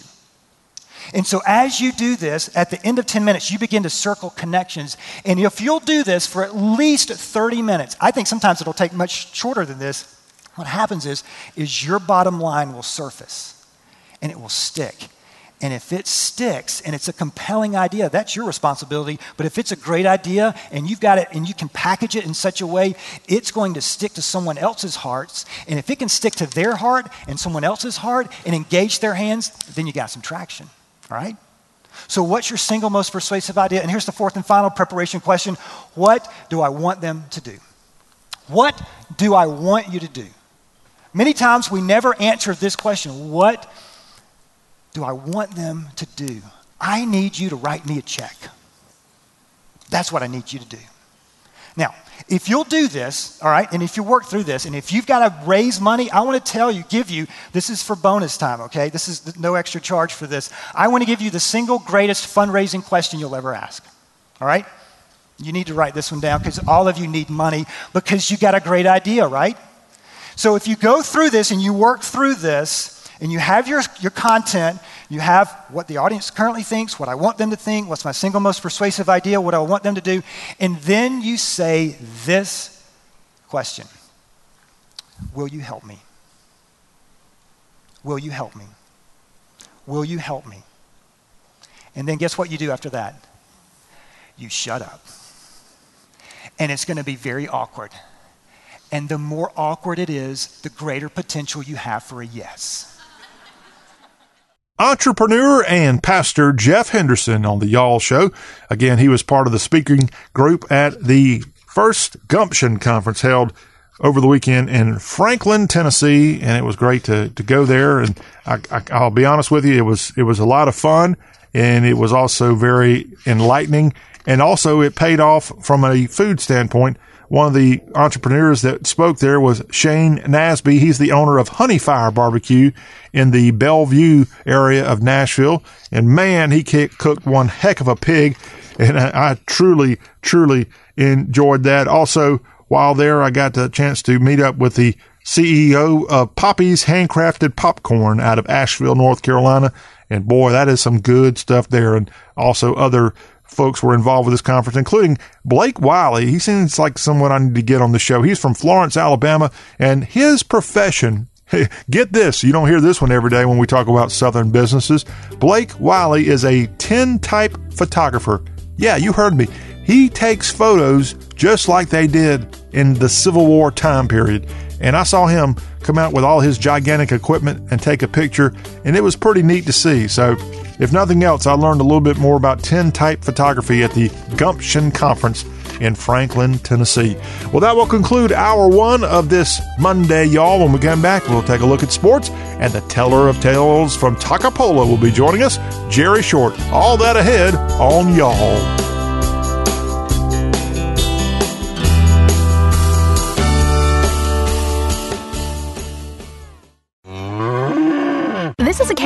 And so, as you do this, at the end of 10 minutes, you begin to circle connections. And if you'll do this for at least 30 minutes, I think sometimes it'll take much shorter than this. what happens is, is your bottom line will surface and it will stick. And if it sticks and it's a compelling idea, that's your responsibility. But if it's a great idea and you've got it and you can package it in such a way, it's going to stick to someone else's hearts. And if it can stick to their heart and someone else's heart and engage their hands, then you got some traction, all right? So, what's your single most persuasive idea? And here's the fourth and final preparation question What do I want them to do? What do I want you to do? Many times we never answer this question What do I want them to do? I need you to write me a check. That's what I need you to do. Now, if you'll do this, all right, and if you work through this, and if you've got to raise money, I want to tell you, give you, this is for bonus time, okay? This is no extra charge for this. I want to give you the single greatest fundraising question you'll ever ask, all right? You need to write this one down because all of you need money because you got a great idea, right? So if you go through this and you work through this, and you have your, your content, you have what the audience currently thinks, what I want them to think, what's my single most persuasive idea, what I want them to do, and then you say this question Will you help me? Will you help me? Will you help me? And then guess what you do after that? You shut up. And it's going to be very awkward. And the more awkward it is, the greater potential you have for a yes entrepreneur and pastor Jeff Henderson on the Y'all Show. Again, he was part of the speaking group at the first Gumption conference held over the weekend in Franklin, Tennessee, and it was great to, to go there. And I, will be honest with you, it was it was a lot of fun, and it was also very enlightening, and also it paid off from a food standpoint one of the entrepreneurs that spoke there was Shane Nasby. He's the owner of Honeyfire Barbecue in the Bellevue area of Nashville. And man, he cooked one heck of a pig. And I, I truly, truly enjoyed that. Also, while there, I got the chance to meet up with the CEO of Poppy's Handcrafted Popcorn out of Asheville, North Carolina. And boy, that is some good stuff there. And also other folks were involved with this conference, including Blake Wiley. He seems like someone I need to get on the show. He's from Florence, Alabama, and his profession. Get this, you don't hear this one every day when we talk about Southern businesses. Blake Wiley is a tintype photographer. Yeah, you heard me. He takes photos just like they did in the Civil War time period. And I saw him come out with all his gigantic equipment and take a picture, and it was pretty neat to see. So if nothing else, I learned a little bit more about tin type photography at the Gumption Conference in Franklin, Tennessee. Well, that will conclude hour one of this Monday, y'all. When we come back, we'll take a look at sports, and the teller of tales from Toccopola will be joining us, Jerry Short. All that ahead on y'all.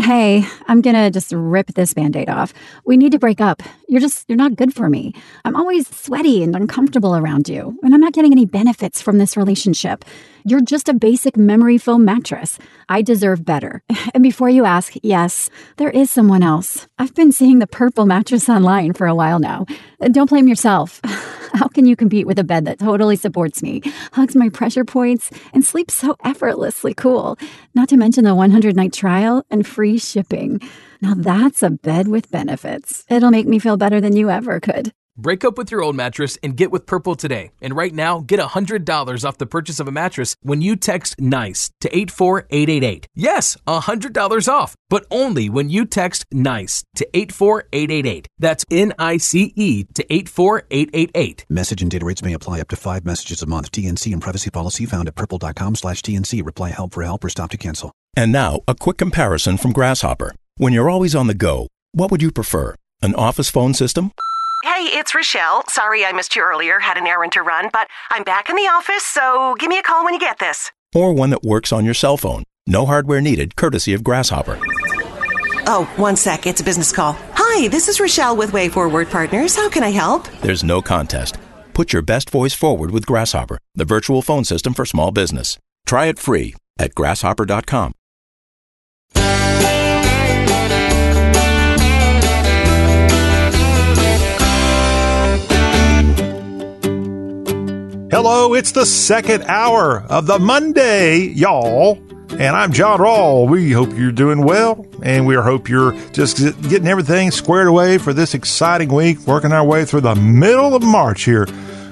Hey, I'm gonna just rip this band aid off. We need to break up. You're just, you're not good for me. I'm always sweaty and uncomfortable around you, and I'm not getting any benefits from this relationship. You're just a basic memory foam mattress. I deserve better. And before you ask, yes, there is someone else. I've been seeing the purple mattress online for a while now. Don't blame yourself. How can you compete with a bed that totally supports me, hugs my pressure points, and sleeps so effortlessly cool? Not to mention the 100 night trial and free shipping. Now that's a bed with benefits. It'll make me feel better than you ever could. Break up with your old mattress and get with Purple today. And right now, get $100 off the purchase of a mattress when you text NICE to 84888. Yes, $100 off, but only when you text NICE to 84888. That's N I C E to 84888. Message and data rates may apply up to five messages a month. TNC and privacy policy found at purple.com slash TNC. Reply help for help or stop to cancel. And now, a quick comparison from Grasshopper. When you're always on the go, what would you prefer? An office phone system? Hey, it's Rochelle. Sorry I missed you earlier, had an errand to run, but I'm back in the office, so give me a call when you get this. or one that works on your cell phone. No hardware needed, courtesy of Grasshopper. Oh, one sec. It's a business call. Hi, this is Rochelle with Way Forward Partners. How can I help? There's no contest. Put your best voice forward with Grasshopper, the virtual phone system for small business. Try it free at grasshopper.com. Hello, it's the second hour of the Monday, y'all. And I'm John Rawl. We hope you're doing well, and we hope you're just getting everything squared away for this exciting week, working our way through the middle of March here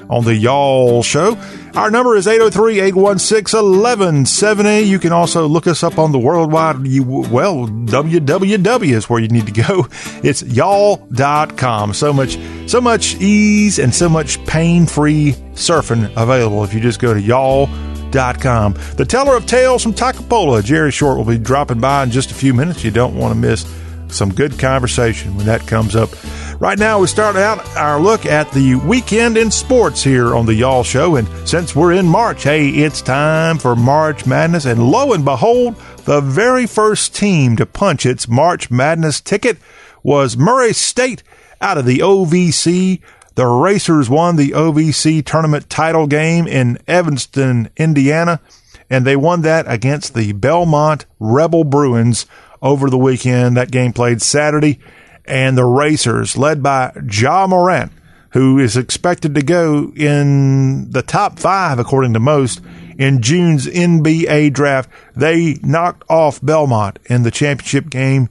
on the Y'all Show. Our number is 803 816 1170. You can also look us up on the worldwide, well, www is where you need to go. It's y'all.com. So much, so much ease and so much pain free surfing available if you just go to y'all.com. The teller of tales from Toccopola, Jerry Short, will be dropping by in just a few minutes. You don't want to miss some good conversation when that comes up. Right now, we start out our look at the weekend in sports here on the Y'all Show. And since we're in March, hey, it's time for March Madness. And lo and behold, the very first team to punch its March Madness ticket was Murray State out of the OVC. The Racers won the OVC tournament title game in Evanston, Indiana, and they won that against the Belmont Rebel Bruins over the weekend. That game played Saturday and the Racers, led by Ja Morant, who is expected to go in the top five, according to most, in June's NBA draft. They knocked off Belmont in the championship game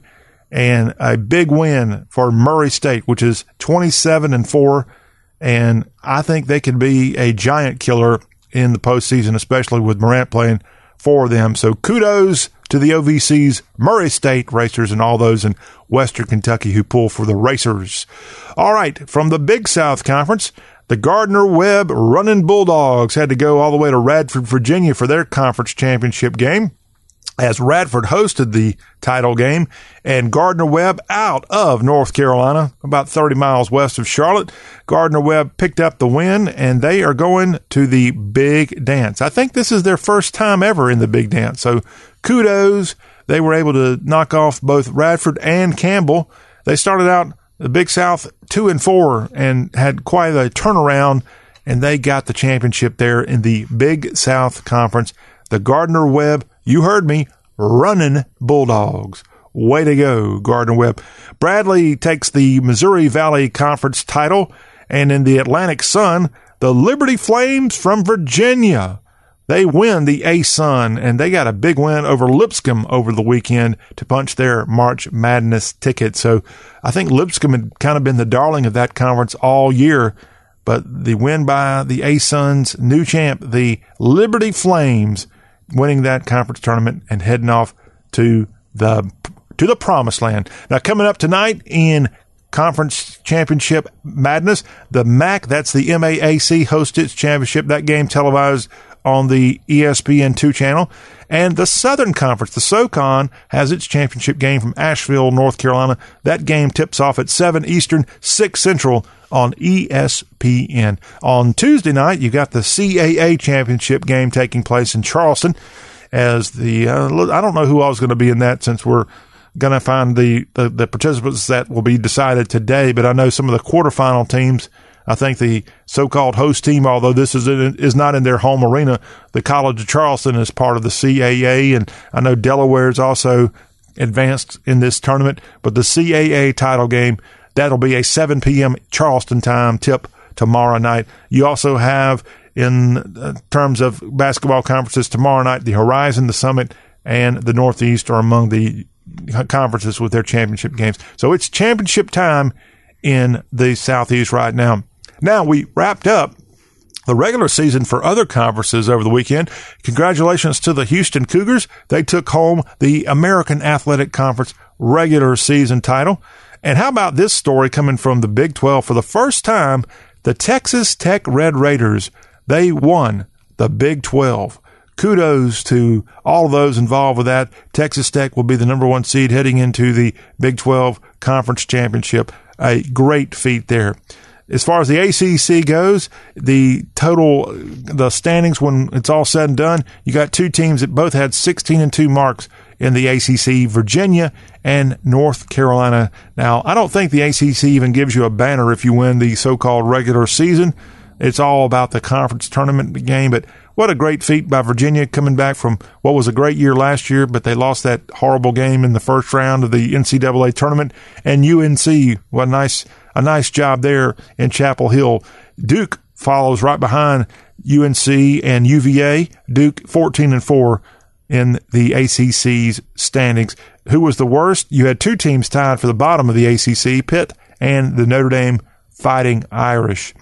and a big win for Murray State, which is 27 and 4. And I think they could be a giant killer in the postseason, especially with Morant playing for them. So kudos to the OVC's Murray State Racers and all those in Western Kentucky who pull for the Racers. All right, from the Big South Conference, the Gardner Webb Running Bulldogs had to go all the way to Radford, Virginia for their conference championship game as Radford hosted the title game and Gardner Webb out of North Carolina, about 30 miles west of Charlotte. Gardner Webb picked up the win and they are going to the big dance. I think this is their first time ever in the big dance. So kudos. They were able to knock off both Radford and Campbell. They started out the Big South two and four and had quite a turnaround and they got the championship there in the Big South Conference. The Gardner Webb you heard me, running Bulldogs. Way to go, Gardner Webb. Bradley takes the Missouri Valley Conference title, and in the Atlantic Sun, the Liberty Flames from Virginia. They win the A Sun, and they got a big win over Lipscomb over the weekend to punch their March Madness ticket. So I think Lipscomb had kind of been the darling of that conference all year. But the win by the A Sun's new champ, the Liberty Flames, winning that conference tournament and heading off to the to the promised land. Now coming up tonight in conference championship madness, the MAC, that's the MAAC hosts its championship. That game televised on the ESPN2 channel. And the Southern Conference, the SOCON, has its championship game from Asheville, North Carolina. That game tips off at 7 Eastern, 6 Central on ESPN. On Tuesday night, you got the CAA championship game taking place in Charleston. As the uh, I don't know who else is going to be in that since we're going to find the, the, the participants that will be decided today. But I know some of the quarterfinal teams. I think the so-called host team, although this is in, is not in their home arena, the College of Charleston is part of the CAA, and I know Delaware is also advanced in this tournament. But the CAA title game That'll be a 7 p.m. Charleston time tip tomorrow night. You also have, in uh, terms of basketball conferences, tomorrow night, the Horizon, the Summit, and the Northeast are among the conferences with their championship games. So it's championship time in the Southeast right now. Now we wrapped up the regular season for other conferences over the weekend. Congratulations to the Houston Cougars. They took home the American Athletic Conference regular season title. And how about this story coming from the Big 12 for the first time? The Texas Tech Red Raiders, they won the Big 12. Kudos to all those involved with that. Texas Tech will be the number one seed heading into the Big 12 Conference Championship. A great feat there. As far as the ACC goes, the total, the standings when it's all said and done, you got two teams that both had 16 and 2 marks in the ACC, Virginia and North Carolina. Now, I don't think the ACC even gives you a banner if you win the so called regular season. It's all about the conference tournament game, but what a great feat by Virginia coming back from what was a great year last year, but they lost that horrible game in the first round of the NCAA tournament. And UNC, what a nice a nice job there in Chapel Hill. Duke follows right behind UNC and UVA. Duke 14 and 4 in the ACC's standings. Who was the worst? You had two teams tied for the bottom of the ACC, Pitt and the Notre Dame Fighting Irish.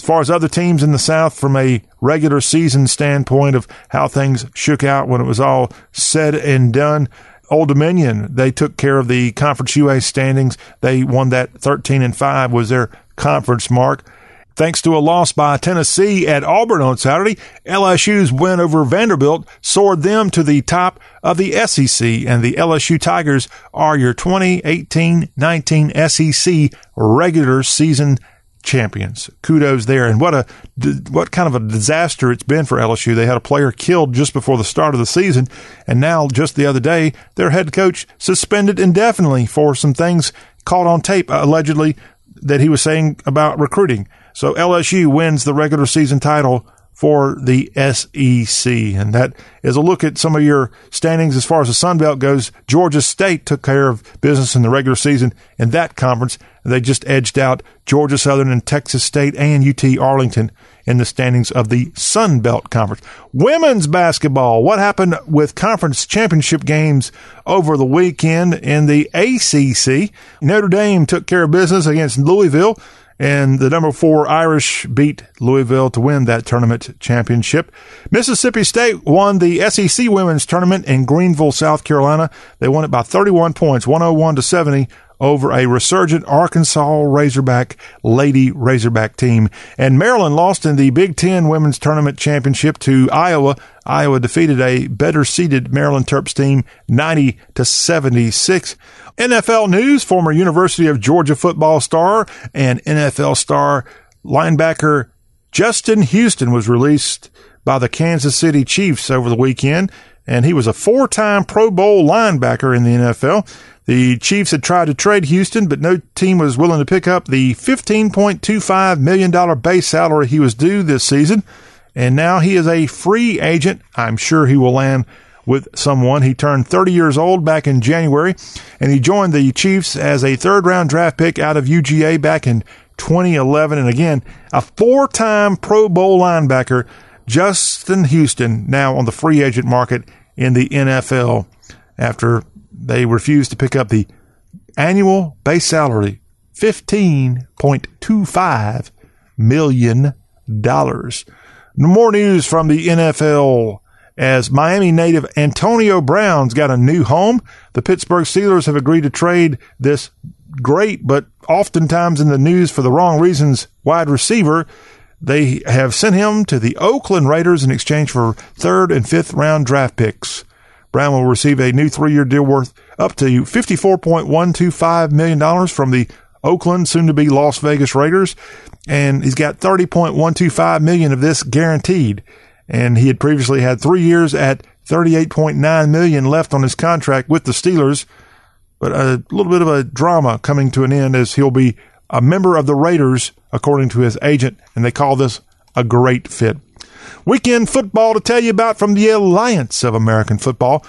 As far as other teams in the South, from a regular season standpoint of how things shook out when it was all said and done, Old Dominion, they took care of the Conference UA standings. They won that 13 and 5 was their conference mark. Thanks to a loss by Tennessee at Auburn on Saturday, LSU's win over Vanderbilt soared them to the top of the SEC, and the LSU Tigers are your 2018-19 SEC regular season champions. Kudos there. And what a what kind of a disaster it's been for LSU. They had a player killed just before the start of the season, and now just the other day, their head coach suspended indefinitely for some things caught on tape allegedly that he was saying about recruiting. So LSU wins the regular season title for the SEC. And that is a look at some of your standings as far as the Sun Belt goes. Georgia State took care of business in the regular season in that conference. They just edged out Georgia Southern and Texas State and UT Arlington in the standings of the Sun Belt Conference. Women's basketball. What happened with conference championship games over the weekend in the ACC? Notre Dame took care of business against Louisville. And the number four Irish beat Louisville to win that tournament championship. Mississippi State won the SEC women's tournament in Greenville, South Carolina. They won it by 31 points, 101 to 70 over a resurgent Arkansas Razorback Lady Razorback team. And Maryland lost in the Big Ten Women's Tournament Championship to Iowa. Iowa defeated a better seeded Maryland Terps team 90 to 76. NFL news, former University of Georgia football star and NFL star linebacker Justin Houston was released by the Kansas City Chiefs over the weekend, and he was a four-time Pro Bowl linebacker in the NFL. The Chiefs had tried to trade Houston, but no team was willing to pick up the $15.25 million base salary he was due this season. And now he is a free agent. I'm sure he will land with someone. He turned 30 years old back in January, and he joined the Chiefs as a third round draft pick out of UGA back in 2011. And again, a four time Pro Bowl linebacker, Justin Houston, now on the free agent market in the NFL after they refused to pick up the annual base salary, $15.25 million. More news from the NFL as Miami native Antonio Brown's got a new home. The Pittsburgh Steelers have agreed to trade this great, but oftentimes in the news for the wrong reasons, wide receiver. They have sent him to the Oakland Raiders in exchange for third and fifth round draft picks. Brown will receive a new three year deal worth up to $54.125 million from the Oakland, soon to be Las Vegas Raiders. And he's got 30.125 million of this guaranteed and he had previously had three years at 38.9 million left on his contract with the Steelers. But a little bit of a drama coming to an end as he'll be a member of the Raiders, according to his agent, and they call this a great fit. Weekend football to tell you about from the Alliance of American Football.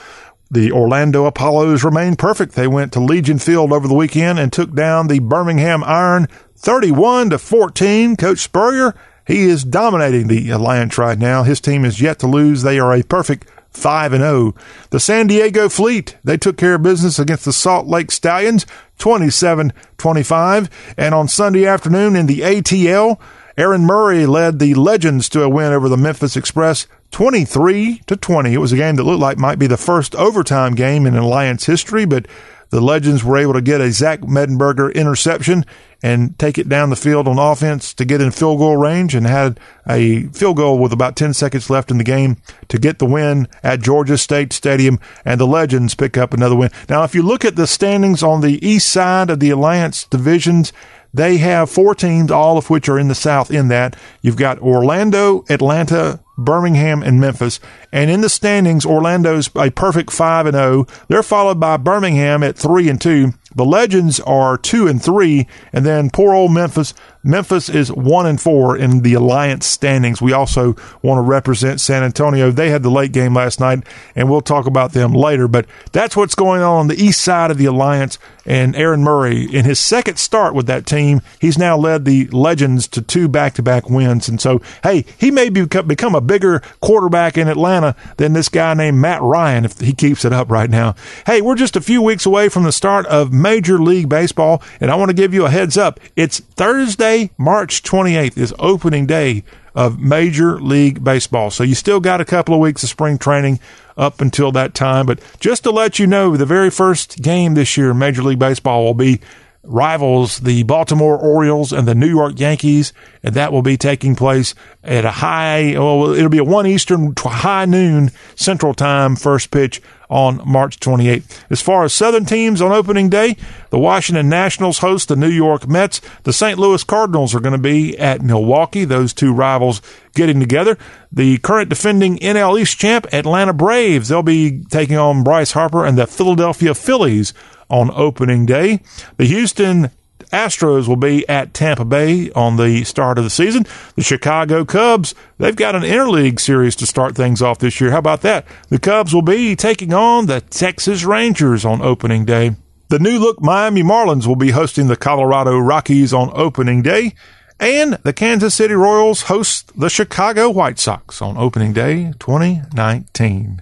The Orlando Apollos remain perfect. They went to Legion Field over the weekend and took down the Birmingham Iron 31 to 14. Coach Spurrier he is dominating the Alliance right now. His team is yet to lose. They are a perfect 5 and 0. The San Diego Fleet, they took care of business against the Salt Lake Stallions 27-25 and on Sunday afternoon in the ATL, Aaron Murray led the Legends to a win over the Memphis Express 23 to 20. It was a game that looked like might be the first overtime game in Alliance history, but the Legends were able to get a Zach Mettenberger interception and take it down the field on offense to get in field goal range and had a field goal with about 10 seconds left in the game to get the win at Georgia State Stadium and the Legends pick up another win. Now, if you look at the standings on the east side of the Alliance divisions, They have four teams, all of which are in the South in that. You've got Orlando, Atlanta, Birmingham, and Memphis. And in the standings, Orlando's a perfect 5 and 0. They're followed by Birmingham at 3 and 2. The Legends are 2 and 3. And then poor old Memphis. Memphis is 1 and 4 in the Alliance standings. We also want to represent San Antonio. They had the late game last night, and we'll talk about them later. But that's what's going on on the east side of the Alliance. And Aaron Murray, in his second start with that team, he's now led the Legends to two back to back wins. And so, hey, he may become a bigger quarterback in Atlanta than this guy named Matt Ryan if he keeps it up right now. Hey, we're just a few weeks away from the start of Major League Baseball, and I want to give you a heads up. It's Thursday, March 28th is opening day of Major League Baseball. So you still got a couple of weeks of spring training up until that time. But just to let you know, the very first game this year Major League Baseball will be rivals the Baltimore Orioles and the New York Yankees, and that will be taking place at a high, well, it'll be a 1 Eastern, high noon Central Time first pitch on March 28th. As far as Southern teams on opening day, the Washington Nationals host the New York Mets. The St. Louis Cardinals are going to be at Milwaukee, those two rivals getting together. The current defending NL East champ, Atlanta Braves, they'll be taking on Bryce Harper and the Philadelphia Phillies on opening day. The Houston Astros will be at Tampa Bay on the start of the season. The Chicago Cubs, they've got an interleague series to start things off this year. How about that? The Cubs will be taking on the Texas Rangers on opening day. The new look Miami Marlins will be hosting the Colorado Rockies on opening day. And the Kansas City Royals host the Chicago White Sox on opening day 2019.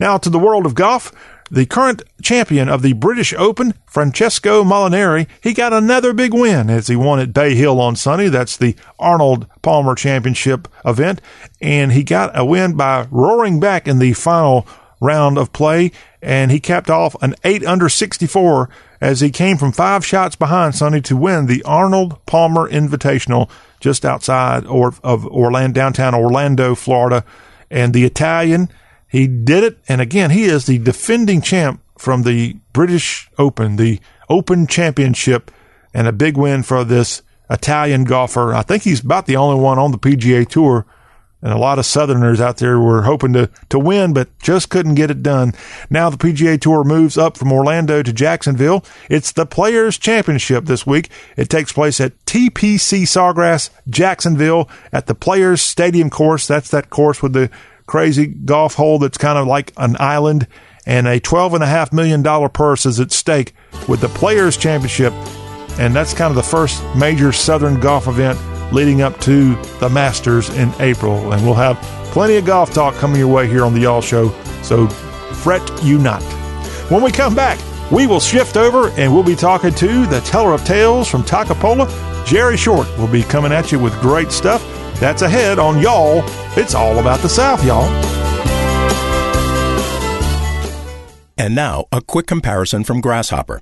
Now to the world of golf. The current champion of the British Open, Francesco Molinari, he got another big win as he won at Bay Hill on Sunday. That's the Arnold Palmer Championship event. And he got a win by roaring back in the final round of play. And he capped off an 8 under 64 as he came from five shots behind Sunday to win the Arnold Palmer Invitational just outside of Orlando, downtown Orlando, Florida. And the Italian, he did it. And again, he is the defending champ from the British Open, the Open Championship, and a big win for this Italian golfer. I think he's about the only one on the PGA Tour. And a lot of Southerners out there were hoping to, to win, but just couldn't get it done. Now the PGA Tour moves up from Orlando to Jacksonville. It's the Players Championship this week. It takes place at TPC Sawgrass, Jacksonville, at the Players Stadium course. That's that course with the crazy golf hole that's kind of like an island, and a $12.5 million purse is at stake with the Players' Championship. And that's kind of the first major Southern golf event leading up to the Masters in April. And we'll have plenty of golf talk coming your way here on the Y'all Show, so fret you not. When we come back, we will shift over and we'll be talking to the teller of tales from Toccopola. Jerry Short will be coming at you with great stuff. That's ahead on Y'all. It's all about the South, y'all. And now, a quick comparison from Grasshopper.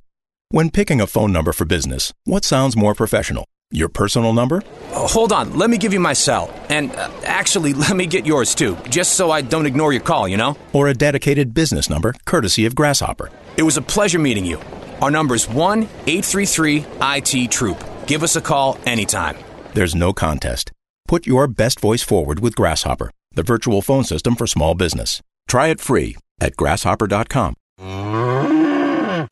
When picking a phone number for business, what sounds more professional? Your personal number? Oh, hold on, let me give you my cell. And uh, actually, let me get yours too, just so I don't ignore your call, you know? Or a dedicated business number, courtesy of Grasshopper. It was a pleasure meeting you. Our number is 1 833 IT Troop. Give us a call anytime. There's no contest. Put your best voice forward with Grasshopper, the virtual phone system for small business. Try it free at grasshopper.com.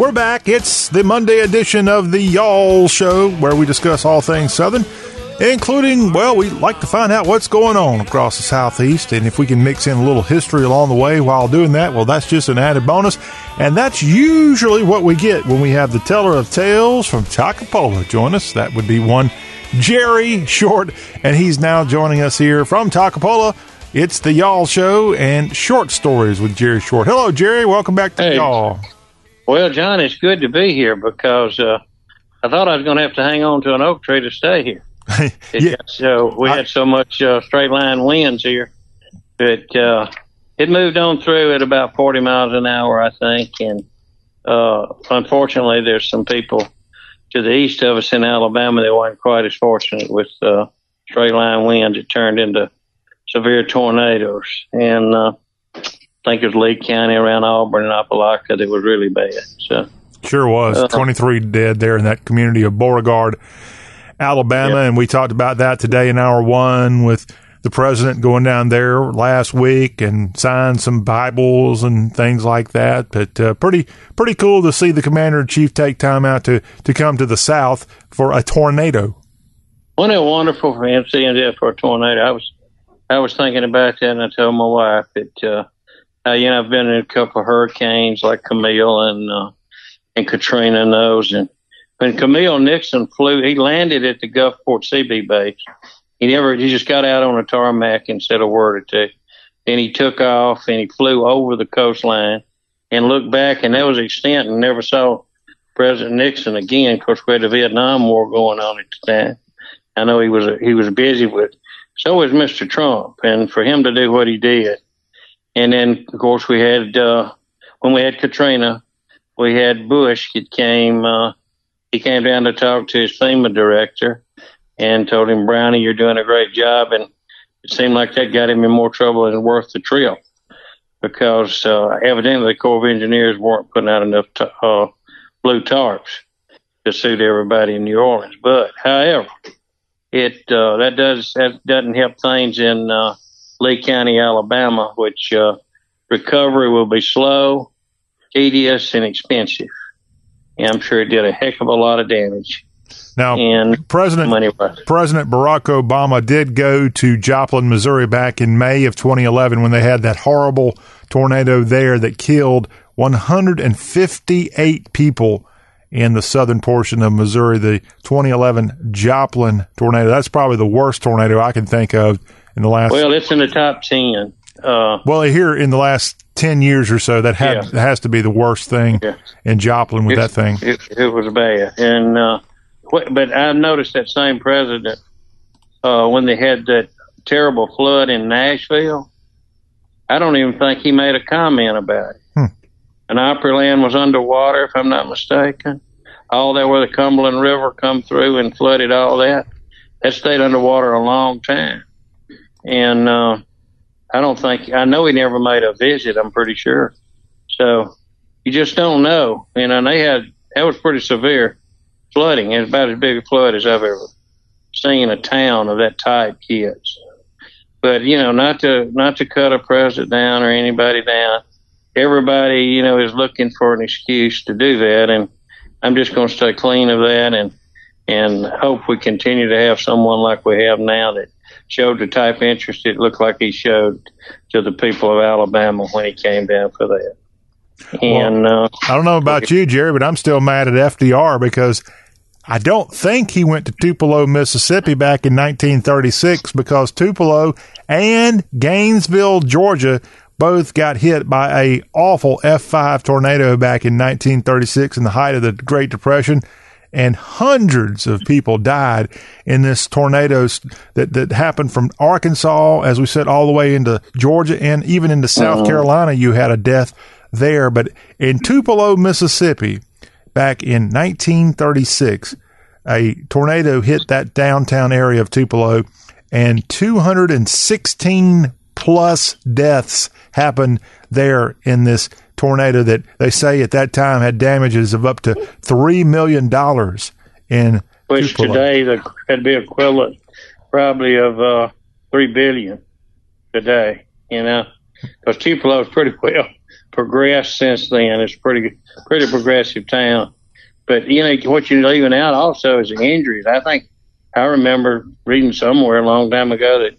We're back. It's the Monday edition of the Y'all Show where we discuss all things Southern, including, well, we like to find out what's going on across the Southeast. And if we can mix in a little history along the way while doing that, well, that's just an added bonus. And that's usually what we get when we have the teller of tales from Toccopola join us. That would be one Jerry Short, and he's now joining us here from Toccopola. It's the Y'all Show and Short Stories with Jerry Short. Hello, Jerry. Welcome back to Hey. Y'all. Well, John, it's good to be here because uh, I thought I was going to have to hang on to an oak tree to stay here. Yeah. so we had so much uh, straight line winds here that uh, it moved on through at about 40 miles an hour, I think. And uh, unfortunately, there's some people to the east of us in Alabama that weren't quite as fortunate with uh, straight line winds. It turned into severe tornadoes. And I think it was Lee County around Auburn and Opelika that was really bad. So. Sure was. Uh, 23 dead there in that community of Beauregard, Alabama. And we talked about that today in hour one with the president going down there last week and signed some Bibles and things like that. But uh, pretty pretty cool to see the commander in chief take time out to, to come to the South for a tornado. Wasn't it wonderful for him seeing that for a tornado? I was, I was thinking about that, and I told my wife that, uh, uh, you know, I've been in a couple of hurricanes like Camille and uh, and Katrina and those, and when Camille Nixon flew, he landed at the Gulfport CB base. He never, he just got out on a tarmac and said a word or two. Then he took off and he flew over the coastline and looked back, and that was extent, and never saw President Nixon again. Of course, we had the Vietnam War going on at the time. I know he was he was busy with. So was Mr. Trump, and for him to do what he did, and then of course we had uh, when we had Katrina, we had Bush that came. Uh, he came down to talk to his FEMA director, and told him, Brownie, you're doing a great job, and it seemed like that got him in more trouble than worth the trip, because uh, evidently the Corps of Engineers weren't putting out enough t- uh, blue tarps to suit everybody in New Orleans. But however, it uh, that does that doesn't help things in uh, Lee County, Alabama, which uh, recovery will be slow, tedious, and expensive. And I'm sure it did a heck of a lot of damage. Now, and President. President Barack Obama did go to Joplin, Missouri back in May of 2011 when they had that horrible tornado there that killed 158 people in the southern portion of Missouri, the 2011 Joplin tornado. That's probably the worst tornado I can think of in the last Well, it's in the top ten. Uh, well, here in the last 10 years or so that had Yeah. has to be the worst thing Yeah. in Joplin with that thing. It, it was bad, and uh, but I noticed that same president uh, when they had that terrible flood in Nashville. I don't even think he made a comment about it. Hmm. And Opryland was underwater, if I'm not mistaken. All that where the Cumberland River come through and flooded all that, that stayed underwater a long time. And uh, I don't think I know he never made a visit. I'm pretty sure. So you just don't know. You know, and they had that was pretty severe flooding. It's about as big a flood as I've ever seen a town of that type kids. But you know, not to not to cut a president down or anybody down. Everybody, you know, is looking for an excuse to do that, and I'm just going to stay clean of that and and hope we continue to have someone like we have now that showed the type of interest it looked like he showed to the people of Alabama when he came down for that. And uh, I don't know about you, Jerry, but I'm still mad at FDR because I don't think he went to Tupelo, Mississippi back in 1936 because Tupelo and Gainesville, Georgia both got hit by a awful F5 tornado back in 1936 in the height of the Great Depression and hundreds of people died in this tornado that, that happened from Arkansas, as we said, all the way into Georgia and even into South Mhm. Carolina. You had a death there, but in Tupelo, Mississippi, back in 1936, a tornado hit that downtown area of Tupelo, and 216 plus deaths happened there in this tornado that they say at that time had damages of up to $3 million in which Tupelo. today the, that'd be equivalent probably of uh, three billion today. You know, because Tupelo is pretty well progressed since then. It's pretty pretty progressive town. But you know what you're leaving out also is the injuries. I think I remember reading somewhere a long time ago that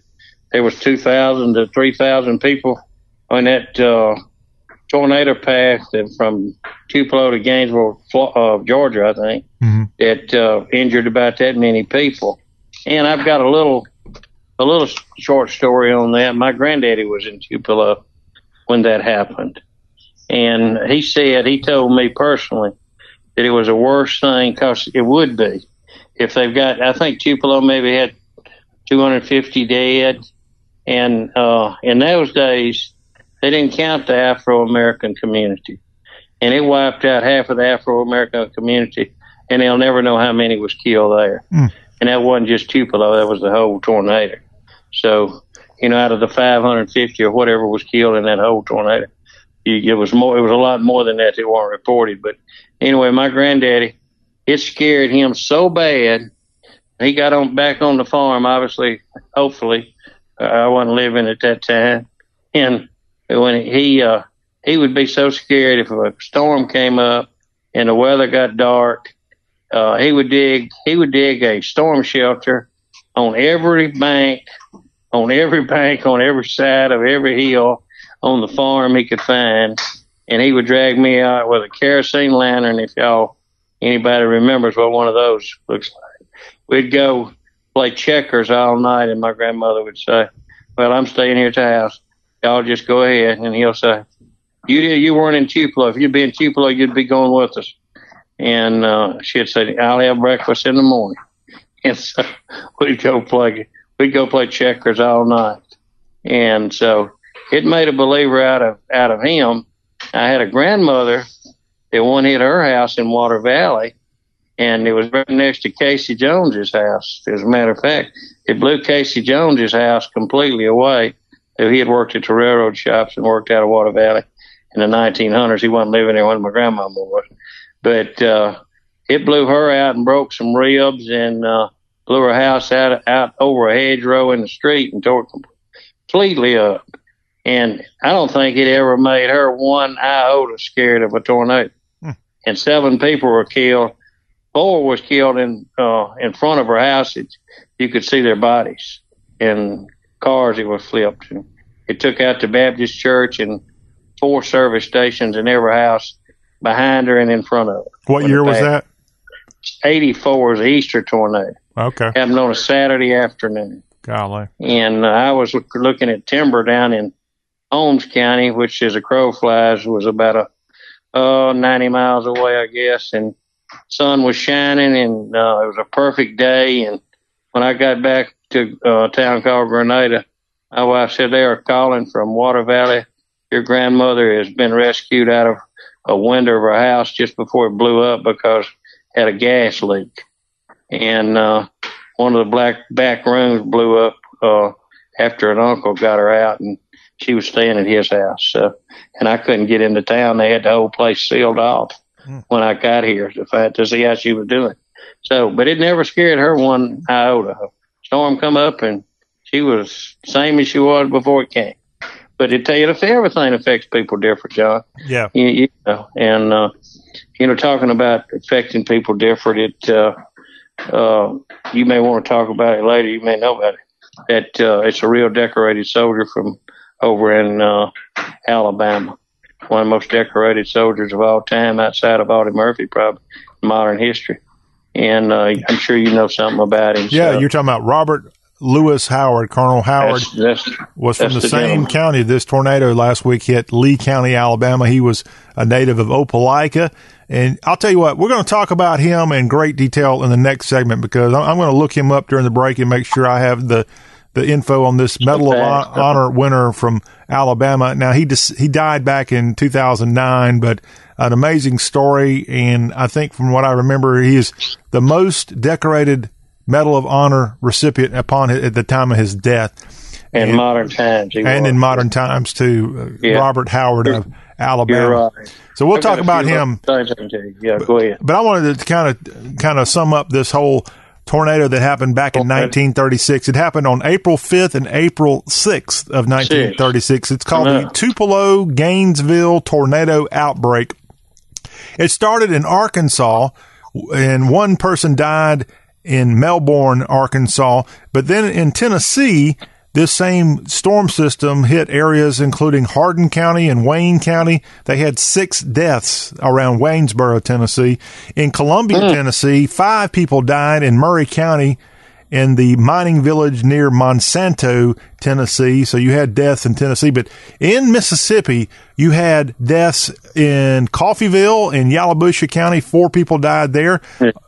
there was two thousand to three thousand people on that uh, tornado path that from Tupelo to Gainesville, uh, Georgia, I think, mm-hmm. that uh, injured about that many people. And I've got a little a little short story on that. My granddaddy was in Tupelo when that happened. And he said, he told me personally that it was the worst thing because it would be if they've got, I think Tupelo maybe had 250 dead. And uh, in those days, they didn't count the Afro American community. And it wiped out half of the Afro American community. And they'll never know how many was killed there. Mm. And that wasn't just Tupelo, that was the whole tornado. So, you know, out of the 550 or whatever was killed in that whole tornado, it was more. It was a lot more than that that weren't reported. But anyway, my granddaddy, it scared him so bad. He got on back on the farm. Obviously, hopefully, uh, I wasn't living at that time. And when he uh, he would be so scared if a storm came up and the weather got dark, uh, he would dig he would dig a storm shelter on every bank, on every bank, on every side of every hill on the farm he could find, and he would drag me out with a kerosene lantern. If y'all anybody remembers what one of those looks like, we'd go play checkers all night, and my grandmother would say, "Well, I'm staying here at the house. Y'all just go ahead." And he'll say, "You you weren't in Tupelo. If you'd be in Tupelo, you'd be going with us." And uh, she'd say, "I'll have breakfast in the morning." And so we'd go play we'd go play checkers all night. And so it made a believer out of out of him. I had a grandmother that one hit her house in Water Valley, and it was right next to Casey Jones's house. As a matter of fact, it blew Casey Jones's house completely away. He had worked at the railroad shops and worked out of Water Valley in the 1900s. He wasn't living there when my grandmama was, but uh, it blew her out and broke some ribs and uh, blew her house out out over a hedgerow in the street and tore it completely up. And I don't think it ever made her one iota scared of a tornado. Hmm. And seven people were killed. Four was killed in uh, in front of her house. It, you could see their bodies and cars it was flipped. And it took out the Baptist church and four service stations in every house behind her and in front of her. What year was that? 84 was the Easter tornado. Okay. Happened on a Saturday afternoon. Golly. And uh, I was look, looking at timber down in Holmes County, which is a crow flies, was about a uh, 90 miles away, I guess. And sun was shining, and uh, it was a perfect day. And when I got back to uh, a town called Grenada, my wife said they are calling from Water Valley. Your grandmother has been rescued out of a window of her house just before it blew up because it had a gas leak. And uh, one of the black back rooms blew up uh, after an uncle got her out, and she was staying at his house. So, and I couldn't get into town. They had the whole place sealed off when I got here to to see how she was doing. So, but it never scared her one iota. Storm come up and she was same as she was before it came. But it tell you if everything affects people different, John. Yeah. You, you know, and uh, you know, talking about affecting people different, it uh, uh, you may want to talk about it later. You may know about it. That uh, it's a real decorated soldier from over in uh, Alabama, one of the most decorated soldiers of all time, outside of Audie Murphy, probably in modern history. And uh, I'm sure you know something about him. Yeah, so. you're talking about Robert Lewis Howard. Colonel Howard That's- that's- was from the, the same gentleman. county. This tornado last week hit Lee County, Alabama. He was a native of Opelika. And I'll tell you what, we're going to talk about him in great detail in the next segment because I'm, I'm going to look him up during the break and make sure I have the the info on this Medal of Honor winner from Alabama. Now he dis- he died back in 2009, but an amazing story. And I think from what I remember, he is the most decorated Medal of Honor recipient upon his, at the time of his death. in And- modern times. and was. in modern times too. Uh, Yeah. Robert Howard of Alabama. Right. So we'll I've talk about him. other things I can tell you. Yeah, go ahead. But I wanted to kind of kind of sum up this whole tornado that happened back in 1936. It happened on April 5th and April 6th of 1936. It's called the Tupelo Gainesville tornado outbreak. It started in Arkansas, and one person died in Melbourne, Arkansas. But then in Tennessee, this same storm system hit areas including Hardin County and Wayne County. They had six deaths around Waynesboro, Tennessee. In Columbia, mm. Tennessee, five people died in Maury County in the mining village near Monsanto, Tennessee. So you had deaths in Tennessee, but in Mississippi, you had deaths in Coffeeville in Yalobusha County. Four people died there.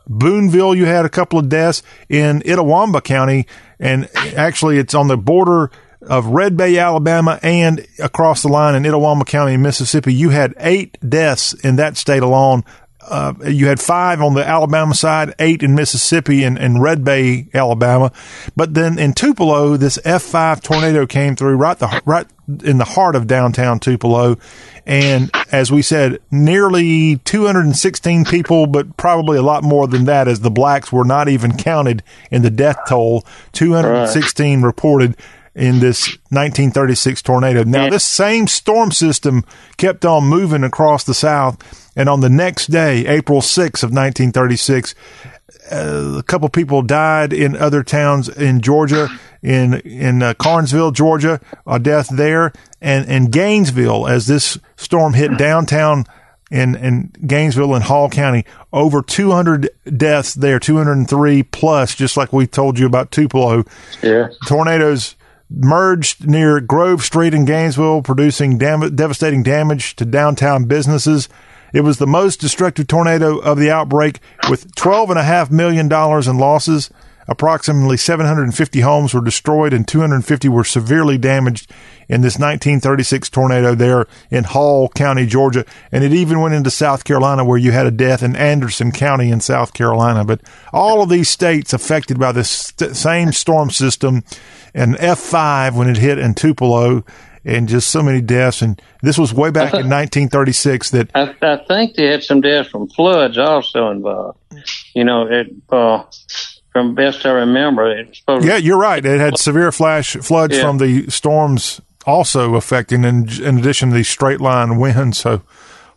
Booneville, you had a couple of deaths in Itawamba County and actually it's on the border of Red Bay, Alabama, and across the line in Itawamba County, Mississippi. You had eight deaths in that state alone. Uh, you had five on the Alabama side, eight in Mississippi and, and Red Bay, Alabama. But then in Tupelo, this F5 tornado came through right the right in the heart of downtown Tupelo, and as we said, nearly 216 people, but probably a lot more than that, as the blacks were not even counted in the death toll. 216 right. reported in this 1936 tornado. Now, this same storm system kept on moving across the South, and on the next day, April 6th of 1936, uh, a couple people died in other towns in Georgia, in in uh, Carnesville, Georgia, a death there, and and Gainesville as this storm hit downtown in in Gainesville and Hall County. Over 200 deaths there, 203 plus, just like we told you about Tupelo. Yeah, tornadoes merged near Grove Street in Gainesville, producing dam- devastating damage to downtown businesses. It was the most destructive tornado of the outbreak with $12.5 million in losses. Approximately 750 homes were destroyed and 250 were severely damaged in this 1936 tornado there in Hall County, Georgia. And it even went into South Carolina where you had a death in Anderson County in South Carolina. But all of these states affected by this st- same storm system and F5 when it hit in Tupelo and just so many deaths. And this was way back in 1936. That I, I, think they had some deaths from floods also involved. You know, it, uh, from best I remember, it's yeah, you're right. It had severe flash floods yeah. from the storms also affecting, in, in addition to these straight line winds. So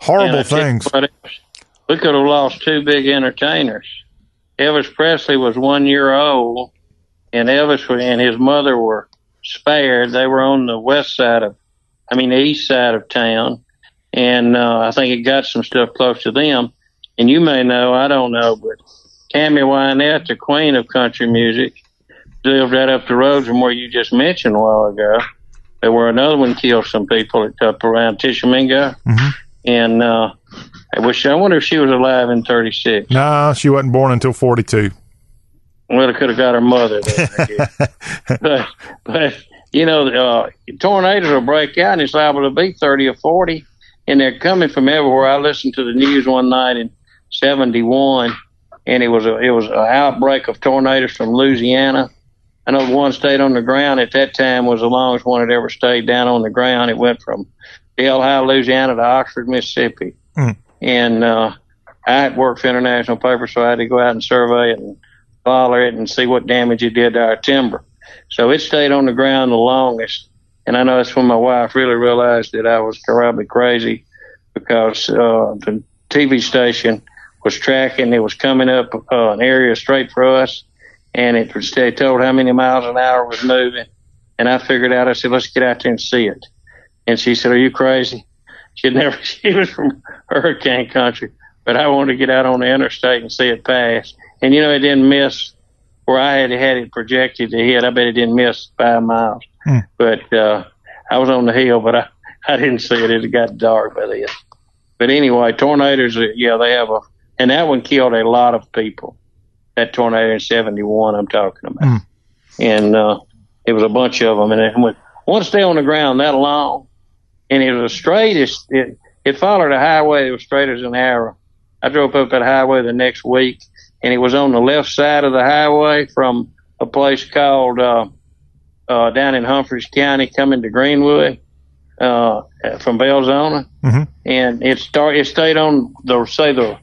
horrible things. We could have lost two big entertainers. Elvis Presley was one year old, and Elvis and his mother were spared. They were on the west side of, I mean, the east side of town. And uh, I think it got some stuff close to them. And you may know, I don't know, but Tammy Wynette, the queen of country music, lived right up the road from where you just mentioned a while ago. There were another one killed some people at up around Tishomingo. Mm-hmm. And uh, I wish I wonder if she was alive in 36. No, she wasn't born until 42. Well, it could have got her mother there, but, but, you know, uh, tornadoes will break out and it's liable to be 30 or 40. And they're coming from everywhere. I listened to the news one night in 71 and it was a, it was an outbreak of tornadoes from Louisiana. I know one stayed on the ground at that time was the longest one that ever stayed down on the ground. It went from Delhi, Louisiana to Oxford, Mississippi. Mm. And, uh, I worked for international paper, so I had to go out and survey it and follow it and see what damage it did to our timber. So it stayed on the ground the longest. And I know that's when my wife really realized that I was probably crazy because uh, the TV station was tracking. It was coming up uh, an area straight for us, and it was they told how many miles an hour was moving. And I figured out. I said, "Let's get out there and see it." And she said, "Are you crazy?" She'd never. She was from hurricane country, but I wanted to get out on the interstate and see it pass. And you know, it didn't miss where I had had it projected to hit. I bet it didn't miss five miles. Hmm. But uh, I was on the hill, but I, I didn't see it. It got dark by then. But anyway, tornadoes, uh, yeah, they have a, and that one killed a lot of people. That tornado in 71 I'm talking about. Hmm. And uh, it was a bunch of them. And it went, once they on the ground that long, and it was the straightest, it, it followed a highway that was straight as an arrow. I drove up that highway the next week and it was on the left side of the highway from a place called uh, uh, down in Humphreys County, coming to Greenwood uh, from Belzoni, mm-hmm. and it start it stayed on the say the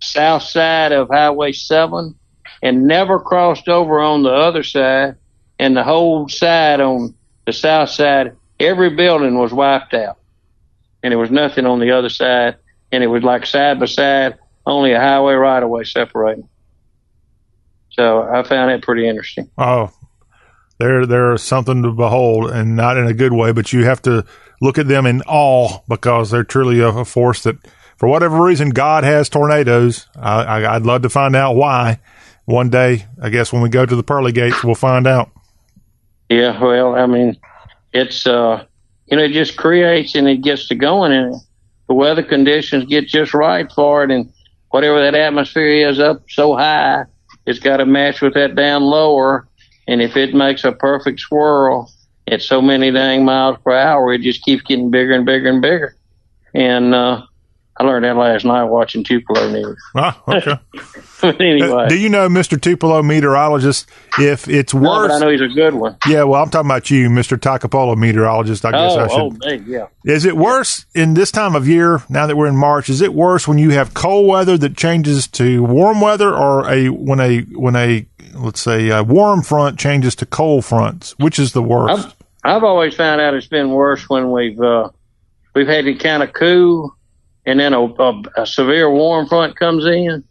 south side of Highway Seven, and never crossed over on the other side. And the whole side on the south side, every building was wiped out. And there was nothing on the other side. And it was like side by side, only a highway right of way separating. So I found it pretty interesting. Oh, they're they're something to behold, and not in a good way, but you have to look at them in awe because they're truly a, a force that, for whatever reason, God has tornadoes. I, I, I'd love to find out why. One day, I guess when we go to the pearly gates, we'll find out. Yeah, well, I mean, it's uh, you know, it just creates and it gets to going, and the weather conditions get just right for it, and whatever that atmosphere is up so high, it's got to match with that down lower, and if it makes a perfect swirl at so many dang miles per hour, it just keeps getting bigger and bigger and bigger, and uh, I learned that last night watching Tupelo news. Ah, okay. but anyway, Do you know, Mr. Tupelo meteorologist, if it's no, worse? but I know he's a good one. yeah, well, I'm talking about you, Mr. Toccopola meteorologist. I guess oh, I should. oh, me, yeah. Is it worse in this time of year, now that we're in March, is it worse when you have cold weather that changes to warm weather or a when a when a let's say a warm front changes to cold fronts? Which is the worst? I've, I've always found out it's been worse when we've uh, we've had it kind of cool, and then a, a, a severe warm front comes in,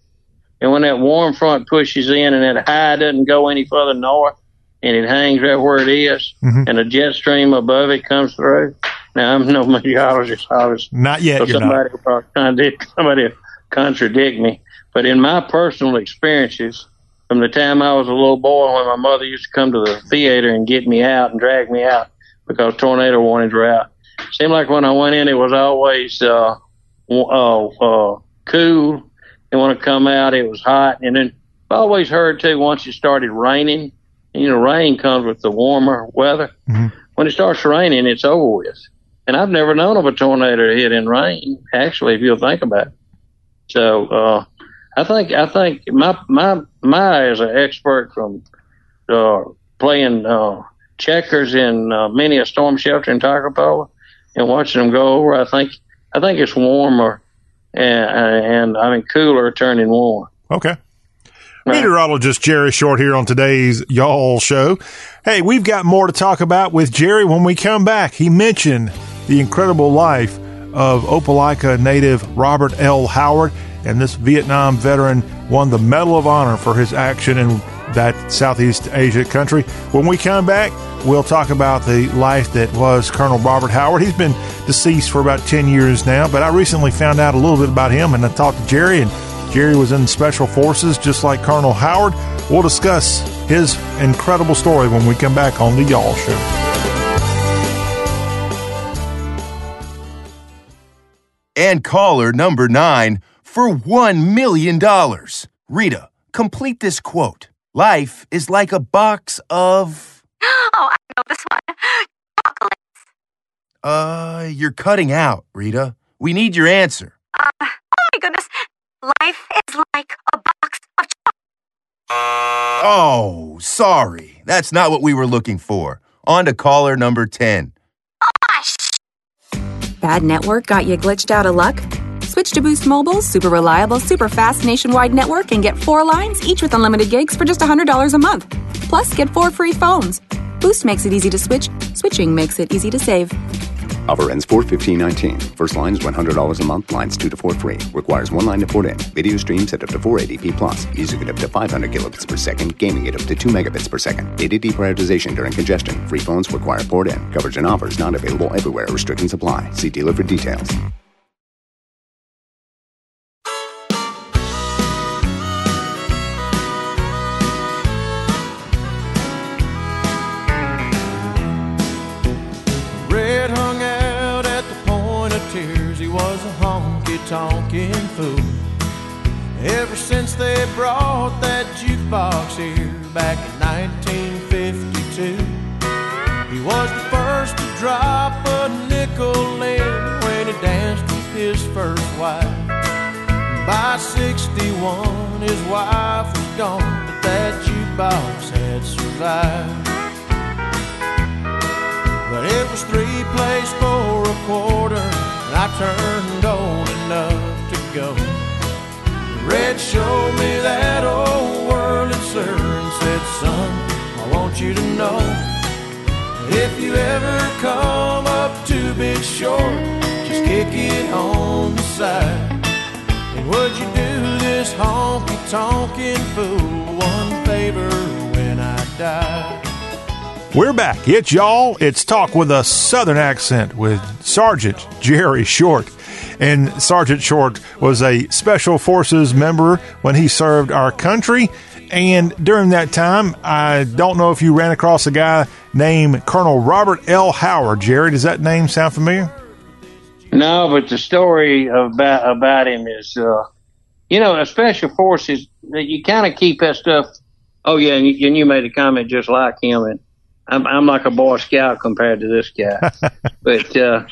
and when that warm front pushes in, and that high doesn't go any further north, and it hangs right where it is, Mhm. and a jet stream above it comes through. Now I'm no meteorologist, obviously. Not yet, So somebody not. contradict somebody contradict me. But in my personal experiences, from the time I was a little boy, when my mother used to come to the theater and get me out and drag me out because tornado warnings were out, seemed like when I went in, it was always uh, uh, uh, cool, and when I come out, it was hot. And then I always heard too once it started raining. You know, rain comes with the warmer weather. When it starts raining, it's over with. And I've never known of a tornado to hit in rain. Actually, if you'll think about it. So uh, I think I think my my my as an expert from uh, playing uh, checkers in uh, many a storm shelter in Toccopola and watching them go over. I think I think it's warmer and, and I mean cooler turning warm. Okay. Meteorologist Jerry Short here on today's Y'all Show. Hey, we've got more to talk about with Jerry when we come back. He mentioned the incredible life of Opelika native Robert L. Howard, and this Vietnam veteran won the Medal of Honor for his action in that Southeast Asia country. When we come back, we'll talk about the life that was Colonel Robert Howard. He's been deceased for about 10 years now, but I recently found out a little bit about him and I talked to Jerry, and Jerry was in Special Forces just like Colonel Howard. We'll discuss his incredible story when we come back on The Y'all Show. And caller number nine for $1 million. Rita, complete this quote. Life is like a box of. Oh, I know this one. Chocolates. Uh, you're cutting out, Rita. We need your answer. Uh, oh my goodness. Life is like a box of Oh, sorry. That's not what we were looking for. On to caller number 10. Bad network got you glitched out of luck? Switch to Boost Mobile's super reliable, super fast nationwide network and get four lines, each with unlimited gigs for just $100 a month. Plus, get four free phones. Boost makes it easy to switch, switching makes it easy to save. Offer ends 4 15 19. First line is $100 a month. Lines 2 to 4 free. Requires one line to port in. Video streams at up to 480p plus. Music at up to 500 kilobits per second. Gaming at up to 2 megabits per second. Data deprioritization during congestion. Free phones require port in. Coverage and offers not available everywhere. Restrictions apply. See dealer for details. They brought that jukebox here back in 1952, he was the first to drop a nickel in when he danced with his first wife. By 61, his wife was gone, but that jukebox had survived. But it was three plays for a quarter, and I turned old enough to go. Red showed me that old world had you to know if you ever come up bit short, just kick it on the side. And would you do this honky tonkin' fool one favor when I die? We're back. It's y'all. It's talk with a southern accent with Sergeant Jerry Short. And Sergeant Short was a Special Forces member when he served our country. And during that time, I don't know if you ran across a guy named Colonel Robert L. Howard. Jerry, does that name sound familiar? No, but the story about about him is, uh, you know, a special forces. that You kind of keep that stuff. Oh yeah, and you, and you made a comment just like him, and I'm I'm like a Boy Scout compared to this guy. but uh,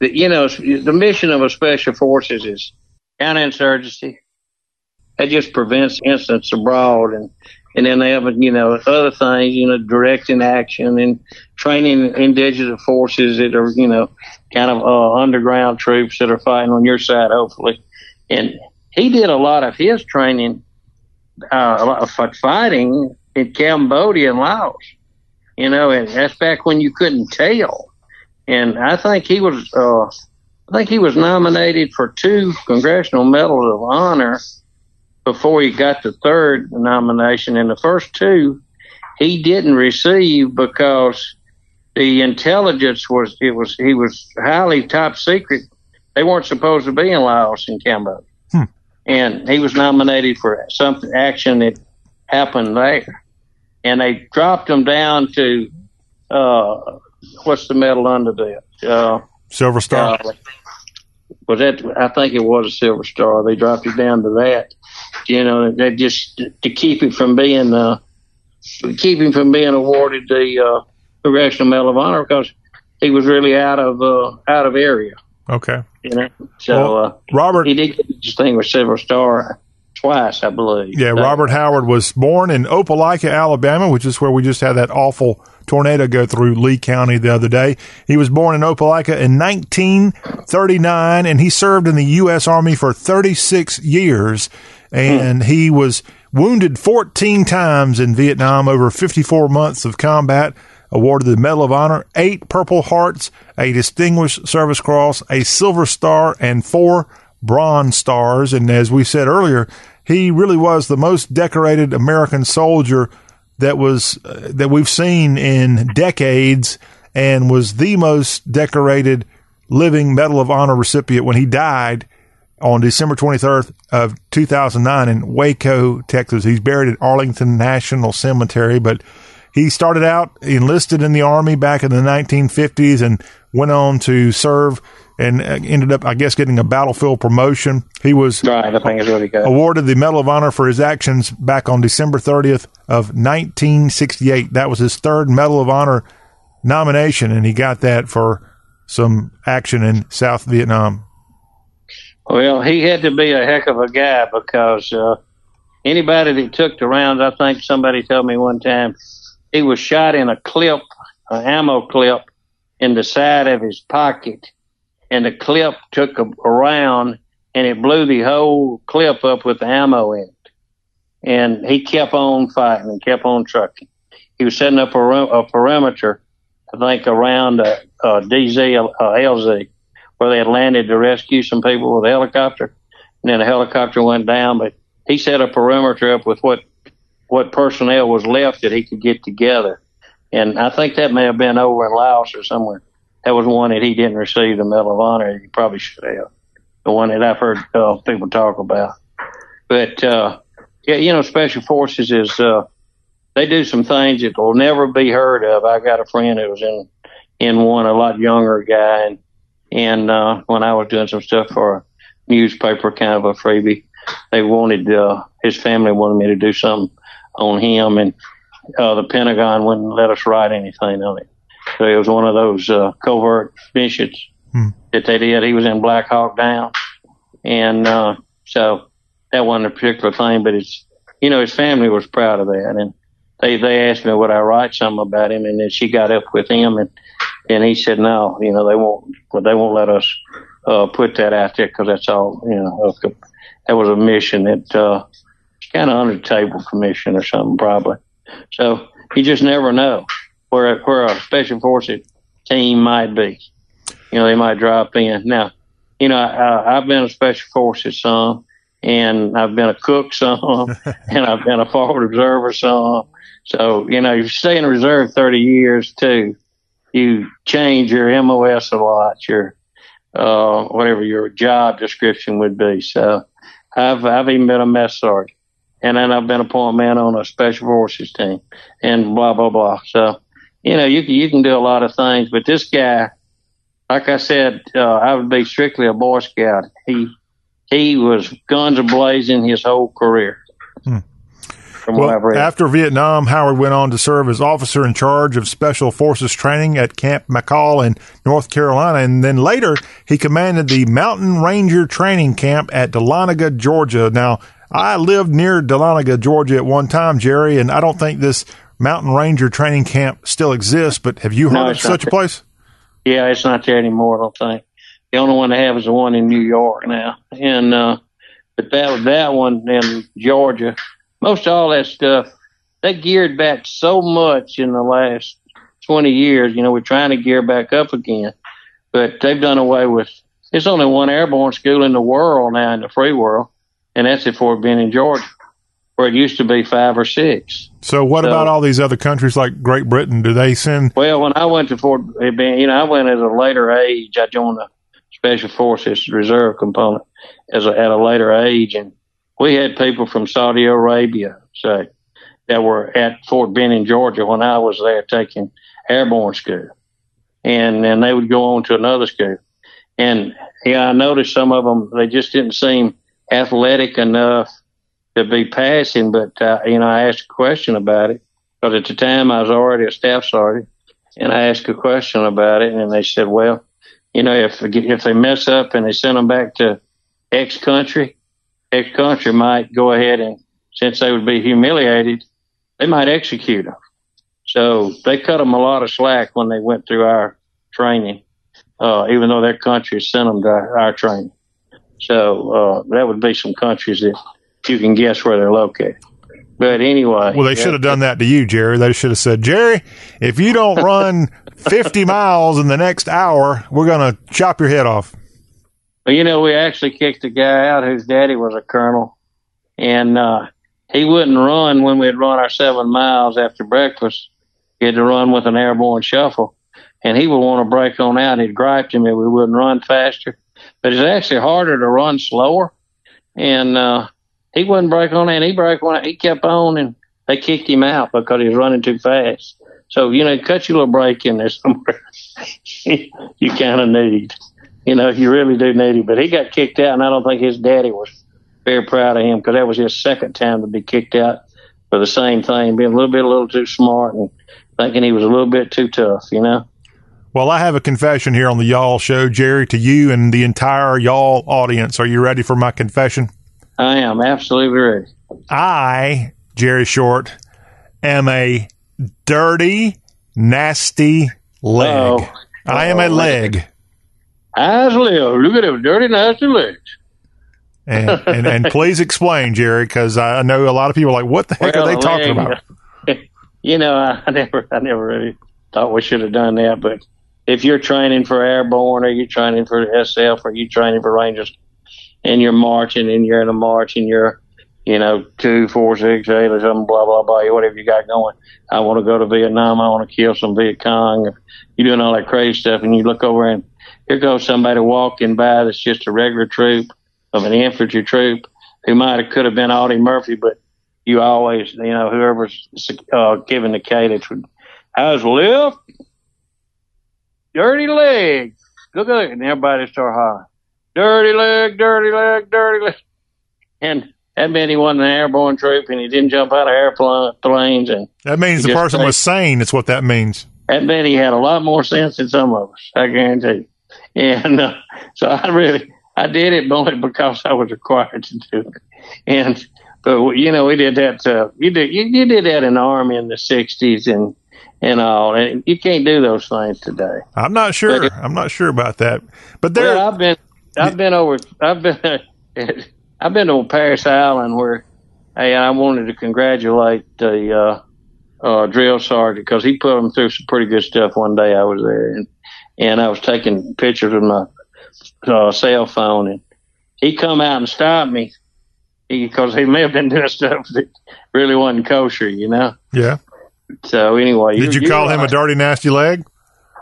the, you know, the mission of a special forces is counterinsurgency. That just prevents incidents abroad, and and then they have you know other things, you know, directing action and training indigenous forces that are you know kind of uh, underground troops that are fighting on your side, hopefully. And he did a lot of his training, uh, a lot of fighting in Cambodia and Laos. You know, and that's back when you couldn't tell. And I think he was, uh, I think he was nominated for two Congressional Medals of Honor before he got the third nomination. And the first two, he didn't receive because the intelligence was it was he was highly top secret. They weren't supposed to be in Laos and Cambodia, hmm. and he was nominated for something action that happened there, and they dropped him down to uh, what's the medal under that? Uh, Silver Star. Uh, was that? I think it was a Silver Star. They dropped it down to that. You know, that just to keep him from being uh, keep him from being awarded the uh, Congressional Medal of Honor because he was really out of uh, out of area. Okay. You know, so Well, uh, Robert- he did get distinguished Silver Star twice, I believe. Yeah, So- Robert Howard was born in Opelika, Alabama, which is where we just had that awful tornado go through Lee County the other day. He was born in Opelika in 1939, and he served in the U.S. Army for 36 years. And he was wounded 14 times in Vietnam over 54 months of combat. Awarded the Medal of Honor, eight Purple Hearts, a Distinguished Service Cross, a Silver Star, and four Bronze Stars. And as we said earlier, he really was the most decorated American soldier that was uh, that we've seen in decades, and was the most decorated living Medal of Honor recipient when he died on December 23rd of 2009 in Waco, Texas. He's buried at Arlington National Cemetery, but he started out enlisted in the army back in the 1950s and went on to serve and uh, ended up, I guess, getting a battlefield promotion. He was right. I think it's really good. awarded the Medal of Honor for his actions back on December 30th of 1968. That was his third Medal of Honor nomination, and he got that for some action in South Vietnam. Well, he had to be a heck of a guy because uh, anybody that took the rounds, I think somebody told me one time, he was shot in a clip, an ammo clip, in the side of his pocket, and the clip took a, round and it blew the whole clip up with the ammo in it. And he kept on fighting and kept on trucking. He was setting up a, a perimeter, I think, around uh, uh, DZ, uh, LZ, where they had landed to rescue some people with a helicopter. And then the helicopter went down, but he set a perimeter up with what what personnel was left that he could get together. And I think that may have been over in Laos or somewhere. That was one that he didn't receive the Medal of Honor. He probably should have. The one that I've heard uh, people talk about. But uh, yeah, you know, Special Forces is uh, they do some things that will never be heard of. I got a friend that was in in one, a lot younger guy, and and uh, when I was doing some stuff for a newspaper, kind of a freebie, they wanted uh, his family wanted me to do something on him, and uh, the Pentagon wouldn't let us write anything on it. So it was one of those uh, covert missions that they did. He was in Black Hawk Down, and uh, so that wasn't a particular thing, but it's you know his family was proud of that, and they they asked me would I write something about him, and then she got up with him, and and he said no, you know they won't, they won't let us uh, put that out there because that's all you know. That was a mission that uh, kind of under the table commission or something probably. So you just never know where where a special forces team might be. You know, they might drop in. Now, you know, I, I've been a special forces some, and I've been a cook some, and I've been a forward observer some. So, you know, you stay in reserve 30 years too. You change your MOS a lot, your, uh, whatever your job description would be. So I've, I've even been a mess sergeant and then I've been a point man on a special forces team and blah, blah, blah. So, you know, you can, you can do a lot of things, but this guy, like I said, uh, I would be strictly a Boy Scout. He, he was guns blazing his whole career. Hmm. Well, after Vietnam, Howard went on to serve as officer in charge of Special Forces training at Camp McCall in North Carolina, and then later he commanded the Mountain Ranger Training Camp at Dahlonega, Georgia. Now, I lived near Dahlonega, Georgia at one time, Jerry, and I don't think this Mountain Ranger Training Camp still exists, but have you heard no, of such a place? Yeah, it's not there anymore, I don't think. The only one they have is the one in New York now. And, uh, but that, that one in Georgia, most of all that stuff, they geared back so much in the last 20 years. You know, we're trying to gear back up again, but they've done away with, there's only one airborne school in the world now in the free world, and that's at Fort Benning, Georgia, where it used to be five or six. So what so, about all these other countries like Great Britain? Do they send? Well, when I went to Fort Benning, you know, I went at a later age. I joined the Special Forces Reserve component as a, at a later age, and we had people from Saudi Arabia say that were at Fort Benning, Georgia when I was there taking airborne school. And then they would go on to another school. And yeah, I noticed some of them, they just didn't seem athletic enough to be passing. But, uh, you know, I asked a question about it because at the time I was already a staff sergeant and I asked a question about it and they said, well, you know, if, if they mess up and they send them back to X country, X country might go ahead and, since they would be humiliated, they might execute them. So they cut them a lot of slack when they went through our training, uh, even though their country sent them to our, training. So uh, that would be some countries that you can guess where they're located. But anyway. Well, they should have done that to you, Jerry. They should have said, Jerry, if you don't run 50 miles in the next hour, we're going to chop your head off. Well, you know, we actually kicked a guy out whose daddy was a colonel, and uh, he wouldn't run when we'd run our seven miles after breakfast. He had to run with an airborne shuffle, and he would want to break on out. He'd gripe to me we wouldn't run faster, but it's actually harder to run slower. And uh, he wouldn't break on that. He broke on He kept on, and they kicked him out because he was running too fast. So you know, cut your little break in there somewhere. you kind of need you know, you really do need him. But he got kicked out, and I don't think his daddy was very proud of him because that was his second time to be kicked out for the same thing, being a little bit, a little too smart and thinking he was a little bit too tough, you know. Well, I have a confession here on the Y'all Show, Jerry, to you and the entire Y'all audience. Are you ready for my confession? I am absolutely ready. I, Jerry Short, am a dirty, nasty leg. Oh. I am a oh. leg. Eyes live. Look at them dirty, nasty legs. and, and, and please explain, Jerry, because I know a lot of people are like, what the heck well, are they talking about? You know, I never, I never really thought we should have done that. But if you're training for airborne, or you're training for SF, or you're training for Rangers, and you're marching, and you're in a march, and you're, you know, two, four, six, eight, or something, blah blah blah, whatever you got going. I want to go to Vietnam. I want to kill some Viet Cong. You're doing all that crazy stuff, and you look over and here goes somebody walking by that's just a regular troop of an infantry troop who might have could have been Audie Murphy, but you always, you know, whoever's uh, giving the cadence would, how's lift? Dirty leg. Look at it. And everybody start hollering, dirty leg, dirty leg, dirty leg. And that meant he wasn't an airborne troop and he didn't jump out of airplanes. And that means the person was sane. It's what that means. That meant he had a lot more sense than some of us. I guarantee you. And uh, so I really, I did it only because I was required to do it. And, but you know, we did that, uh, you did, you, you did that in the army in the sixties and, and all, and you can't do those things today. I'm not sure. But, I'm not sure about that, but there, well, I've been, I've been over, I've been, I've been to Parris Island where, hey, I wanted to congratulate the, uh, uh, drill sergeant because he put them through some pretty good stuff one day I was there and, and I was taking pictures with my uh, cell phone and he come out and stopped me because he, he may have been doing stuff that really wasn't kosher, you know? Yeah. So anyway. Did you call him a dirty, nasty leg?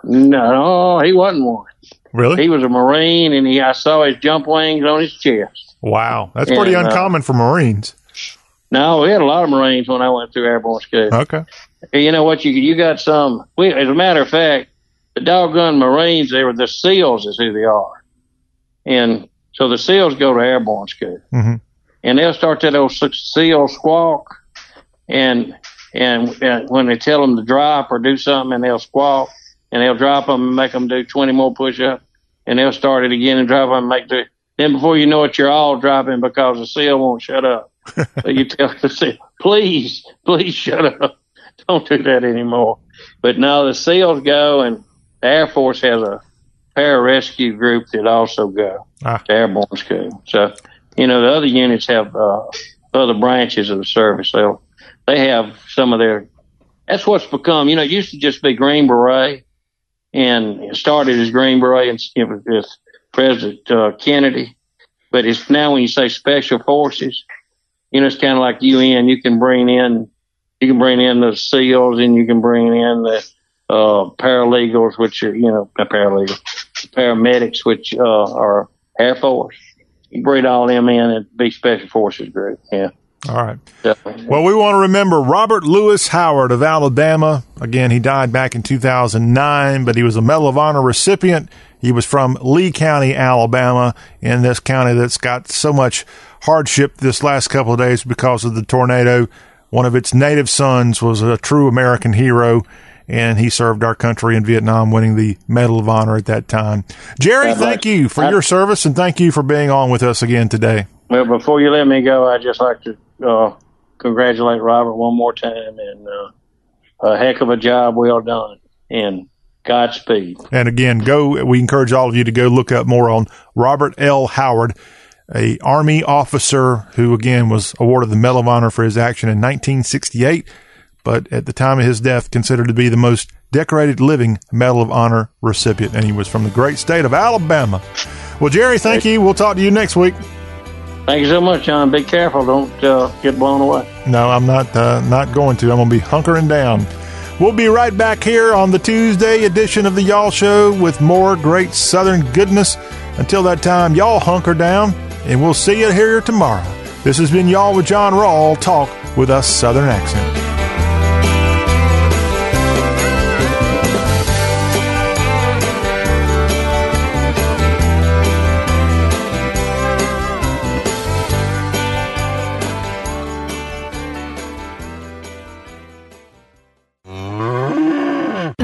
No, he wasn't one. Really? He was a Marine, and he I saw his jump wings on his chest. Wow, that's pretty And, uh, uncommon for Marines. No, we had a lot of Marines when I went through airborne school. Okay. You know what? You you got some. We, as a matter of fact, the doggone Marines, they were the SEALs, is who they are, and so the SEALs go to airborne school, Mhm. and they'll start that old SEAL squawk, and and, and when they tell them to drop or do something, and they'll squawk, and they'll drop them and make them do twenty more push-ups, and they'll start it again and drop them and make do. Then before you know it, you're all dropping because the SEAL won't shut up. so you tell the SEAL, please, please shut up. Don't do that anymore. But now the SEALs go, and the Air Force has a pararescue group that also go Ah. to airborne school. So, you know, the other units have uh, other branches of the service. So they have some of their. That's what's become. You know, it used to just be Green Beret, and it started as Green Beret and you know, with President uh, Kennedy. But it's now when you say Special Forces, you know, it's kind of like UN. You can bring in, you can bring in the SEALs, and you can bring in the uh, paralegals, which are you know, not paralegals, paramedics, which uh, are Air Force. You bring all them in and be Special Forces group. Yeah. All right. Yeah. Well, we want to remember Robert Lewis Howard of Alabama. Again, he died back in 2009, but he was a Medal of Honor recipient. He was from Lee County, Alabama, in this county that's got so much hardship this last couple of days because of the tornado. One of its native sons was a true American hero, and he served our country in Vietnam, winning the Medal of Honor at that time. Jerry, thank you for your service, and thank you for being on with us again today. Well, before you let me go, I'd just like to uh, congratulate Robert one more time and uh, a heck of a job well done. And Godspeed. And again, go. We encourage all of you to go look up more on Robert L. Howard, a Army officer who again was awarded the Medal of Honor for his action in 1968, but at the time of his death, considered to be the most decorated living Medal of Honor recipient, and he was from the great state of Alabama. Well, Jerry, thank you. We'll talk to you next week. Thank you so much, John. Be careful. Don't uh, get blown away. No, I'm not. Uh, not going to. I'm going to be hunkering down. We'll be right back here on the Tuesday edition of the Y'all Show with more great Southern goodness. Until that time, y'all hunker down, and we'll see you here tomorrow. This has been Y'all with John Rawl. Talk with a Southern accent.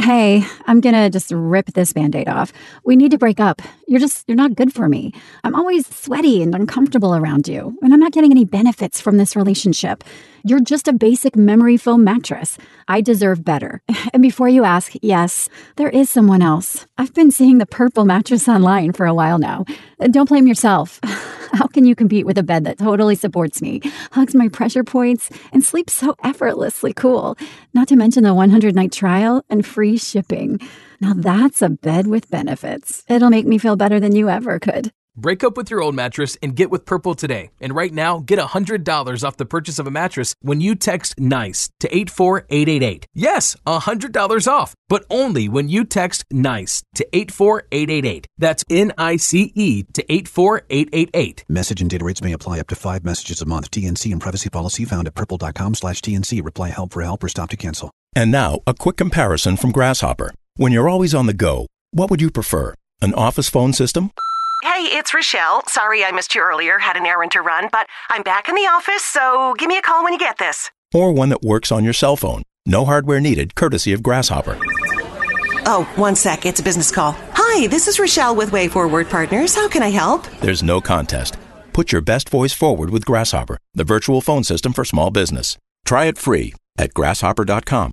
Hey, I'm gonna just rip this band aid off. We need to break up. You're just, you're not good for me. I'm always sweaty and uncomfortable around you, and I'm not getting any benefits from this relationship. You're just a basic memory foam mattress. I deserve better. And before you ask, yes, there is someone else. I've been seeing the purple mattress online for a while now. Uh, Don't blame yourself. How can you compete with a bed that totally supports me, hugs my pressure points, and sleeps so effortlessly cool? Not to mention the 100 night trial and free shipping. Now that's a bed with benefits. It'll make me feel better than you ever could. Break up with your old mattress and get with Purple today. And right now, get $100 off the purchase of a mattress when you text NICE to 84888. Yes, $100 off, but only when you text NICE to 84888. That's N I C E to 84888. Message and data rates may apply up to five messages a month. TNC and privacy policy found at purple.com slash TNC. Reply help for help or stop to cancel. And now, a quick comparison from Grasshopper. When you're always on the go, what would you prefer? An office phone system? Hey, it's Rochelle. Sorry I missed you earlier. Had an errand to run, but I'm back in the office, so give me a call when you get this. or one that works on your cell phone. No hardware needed, courtesy of Grasshopper. Oh, one sec. It's a business call. Hi, this is Rochelle with Way Forward Partners. How can I help? There's no contest. Put your best voice forward with Grasshopper, the virtual phone system for small business. Try it free at grasshopper.com.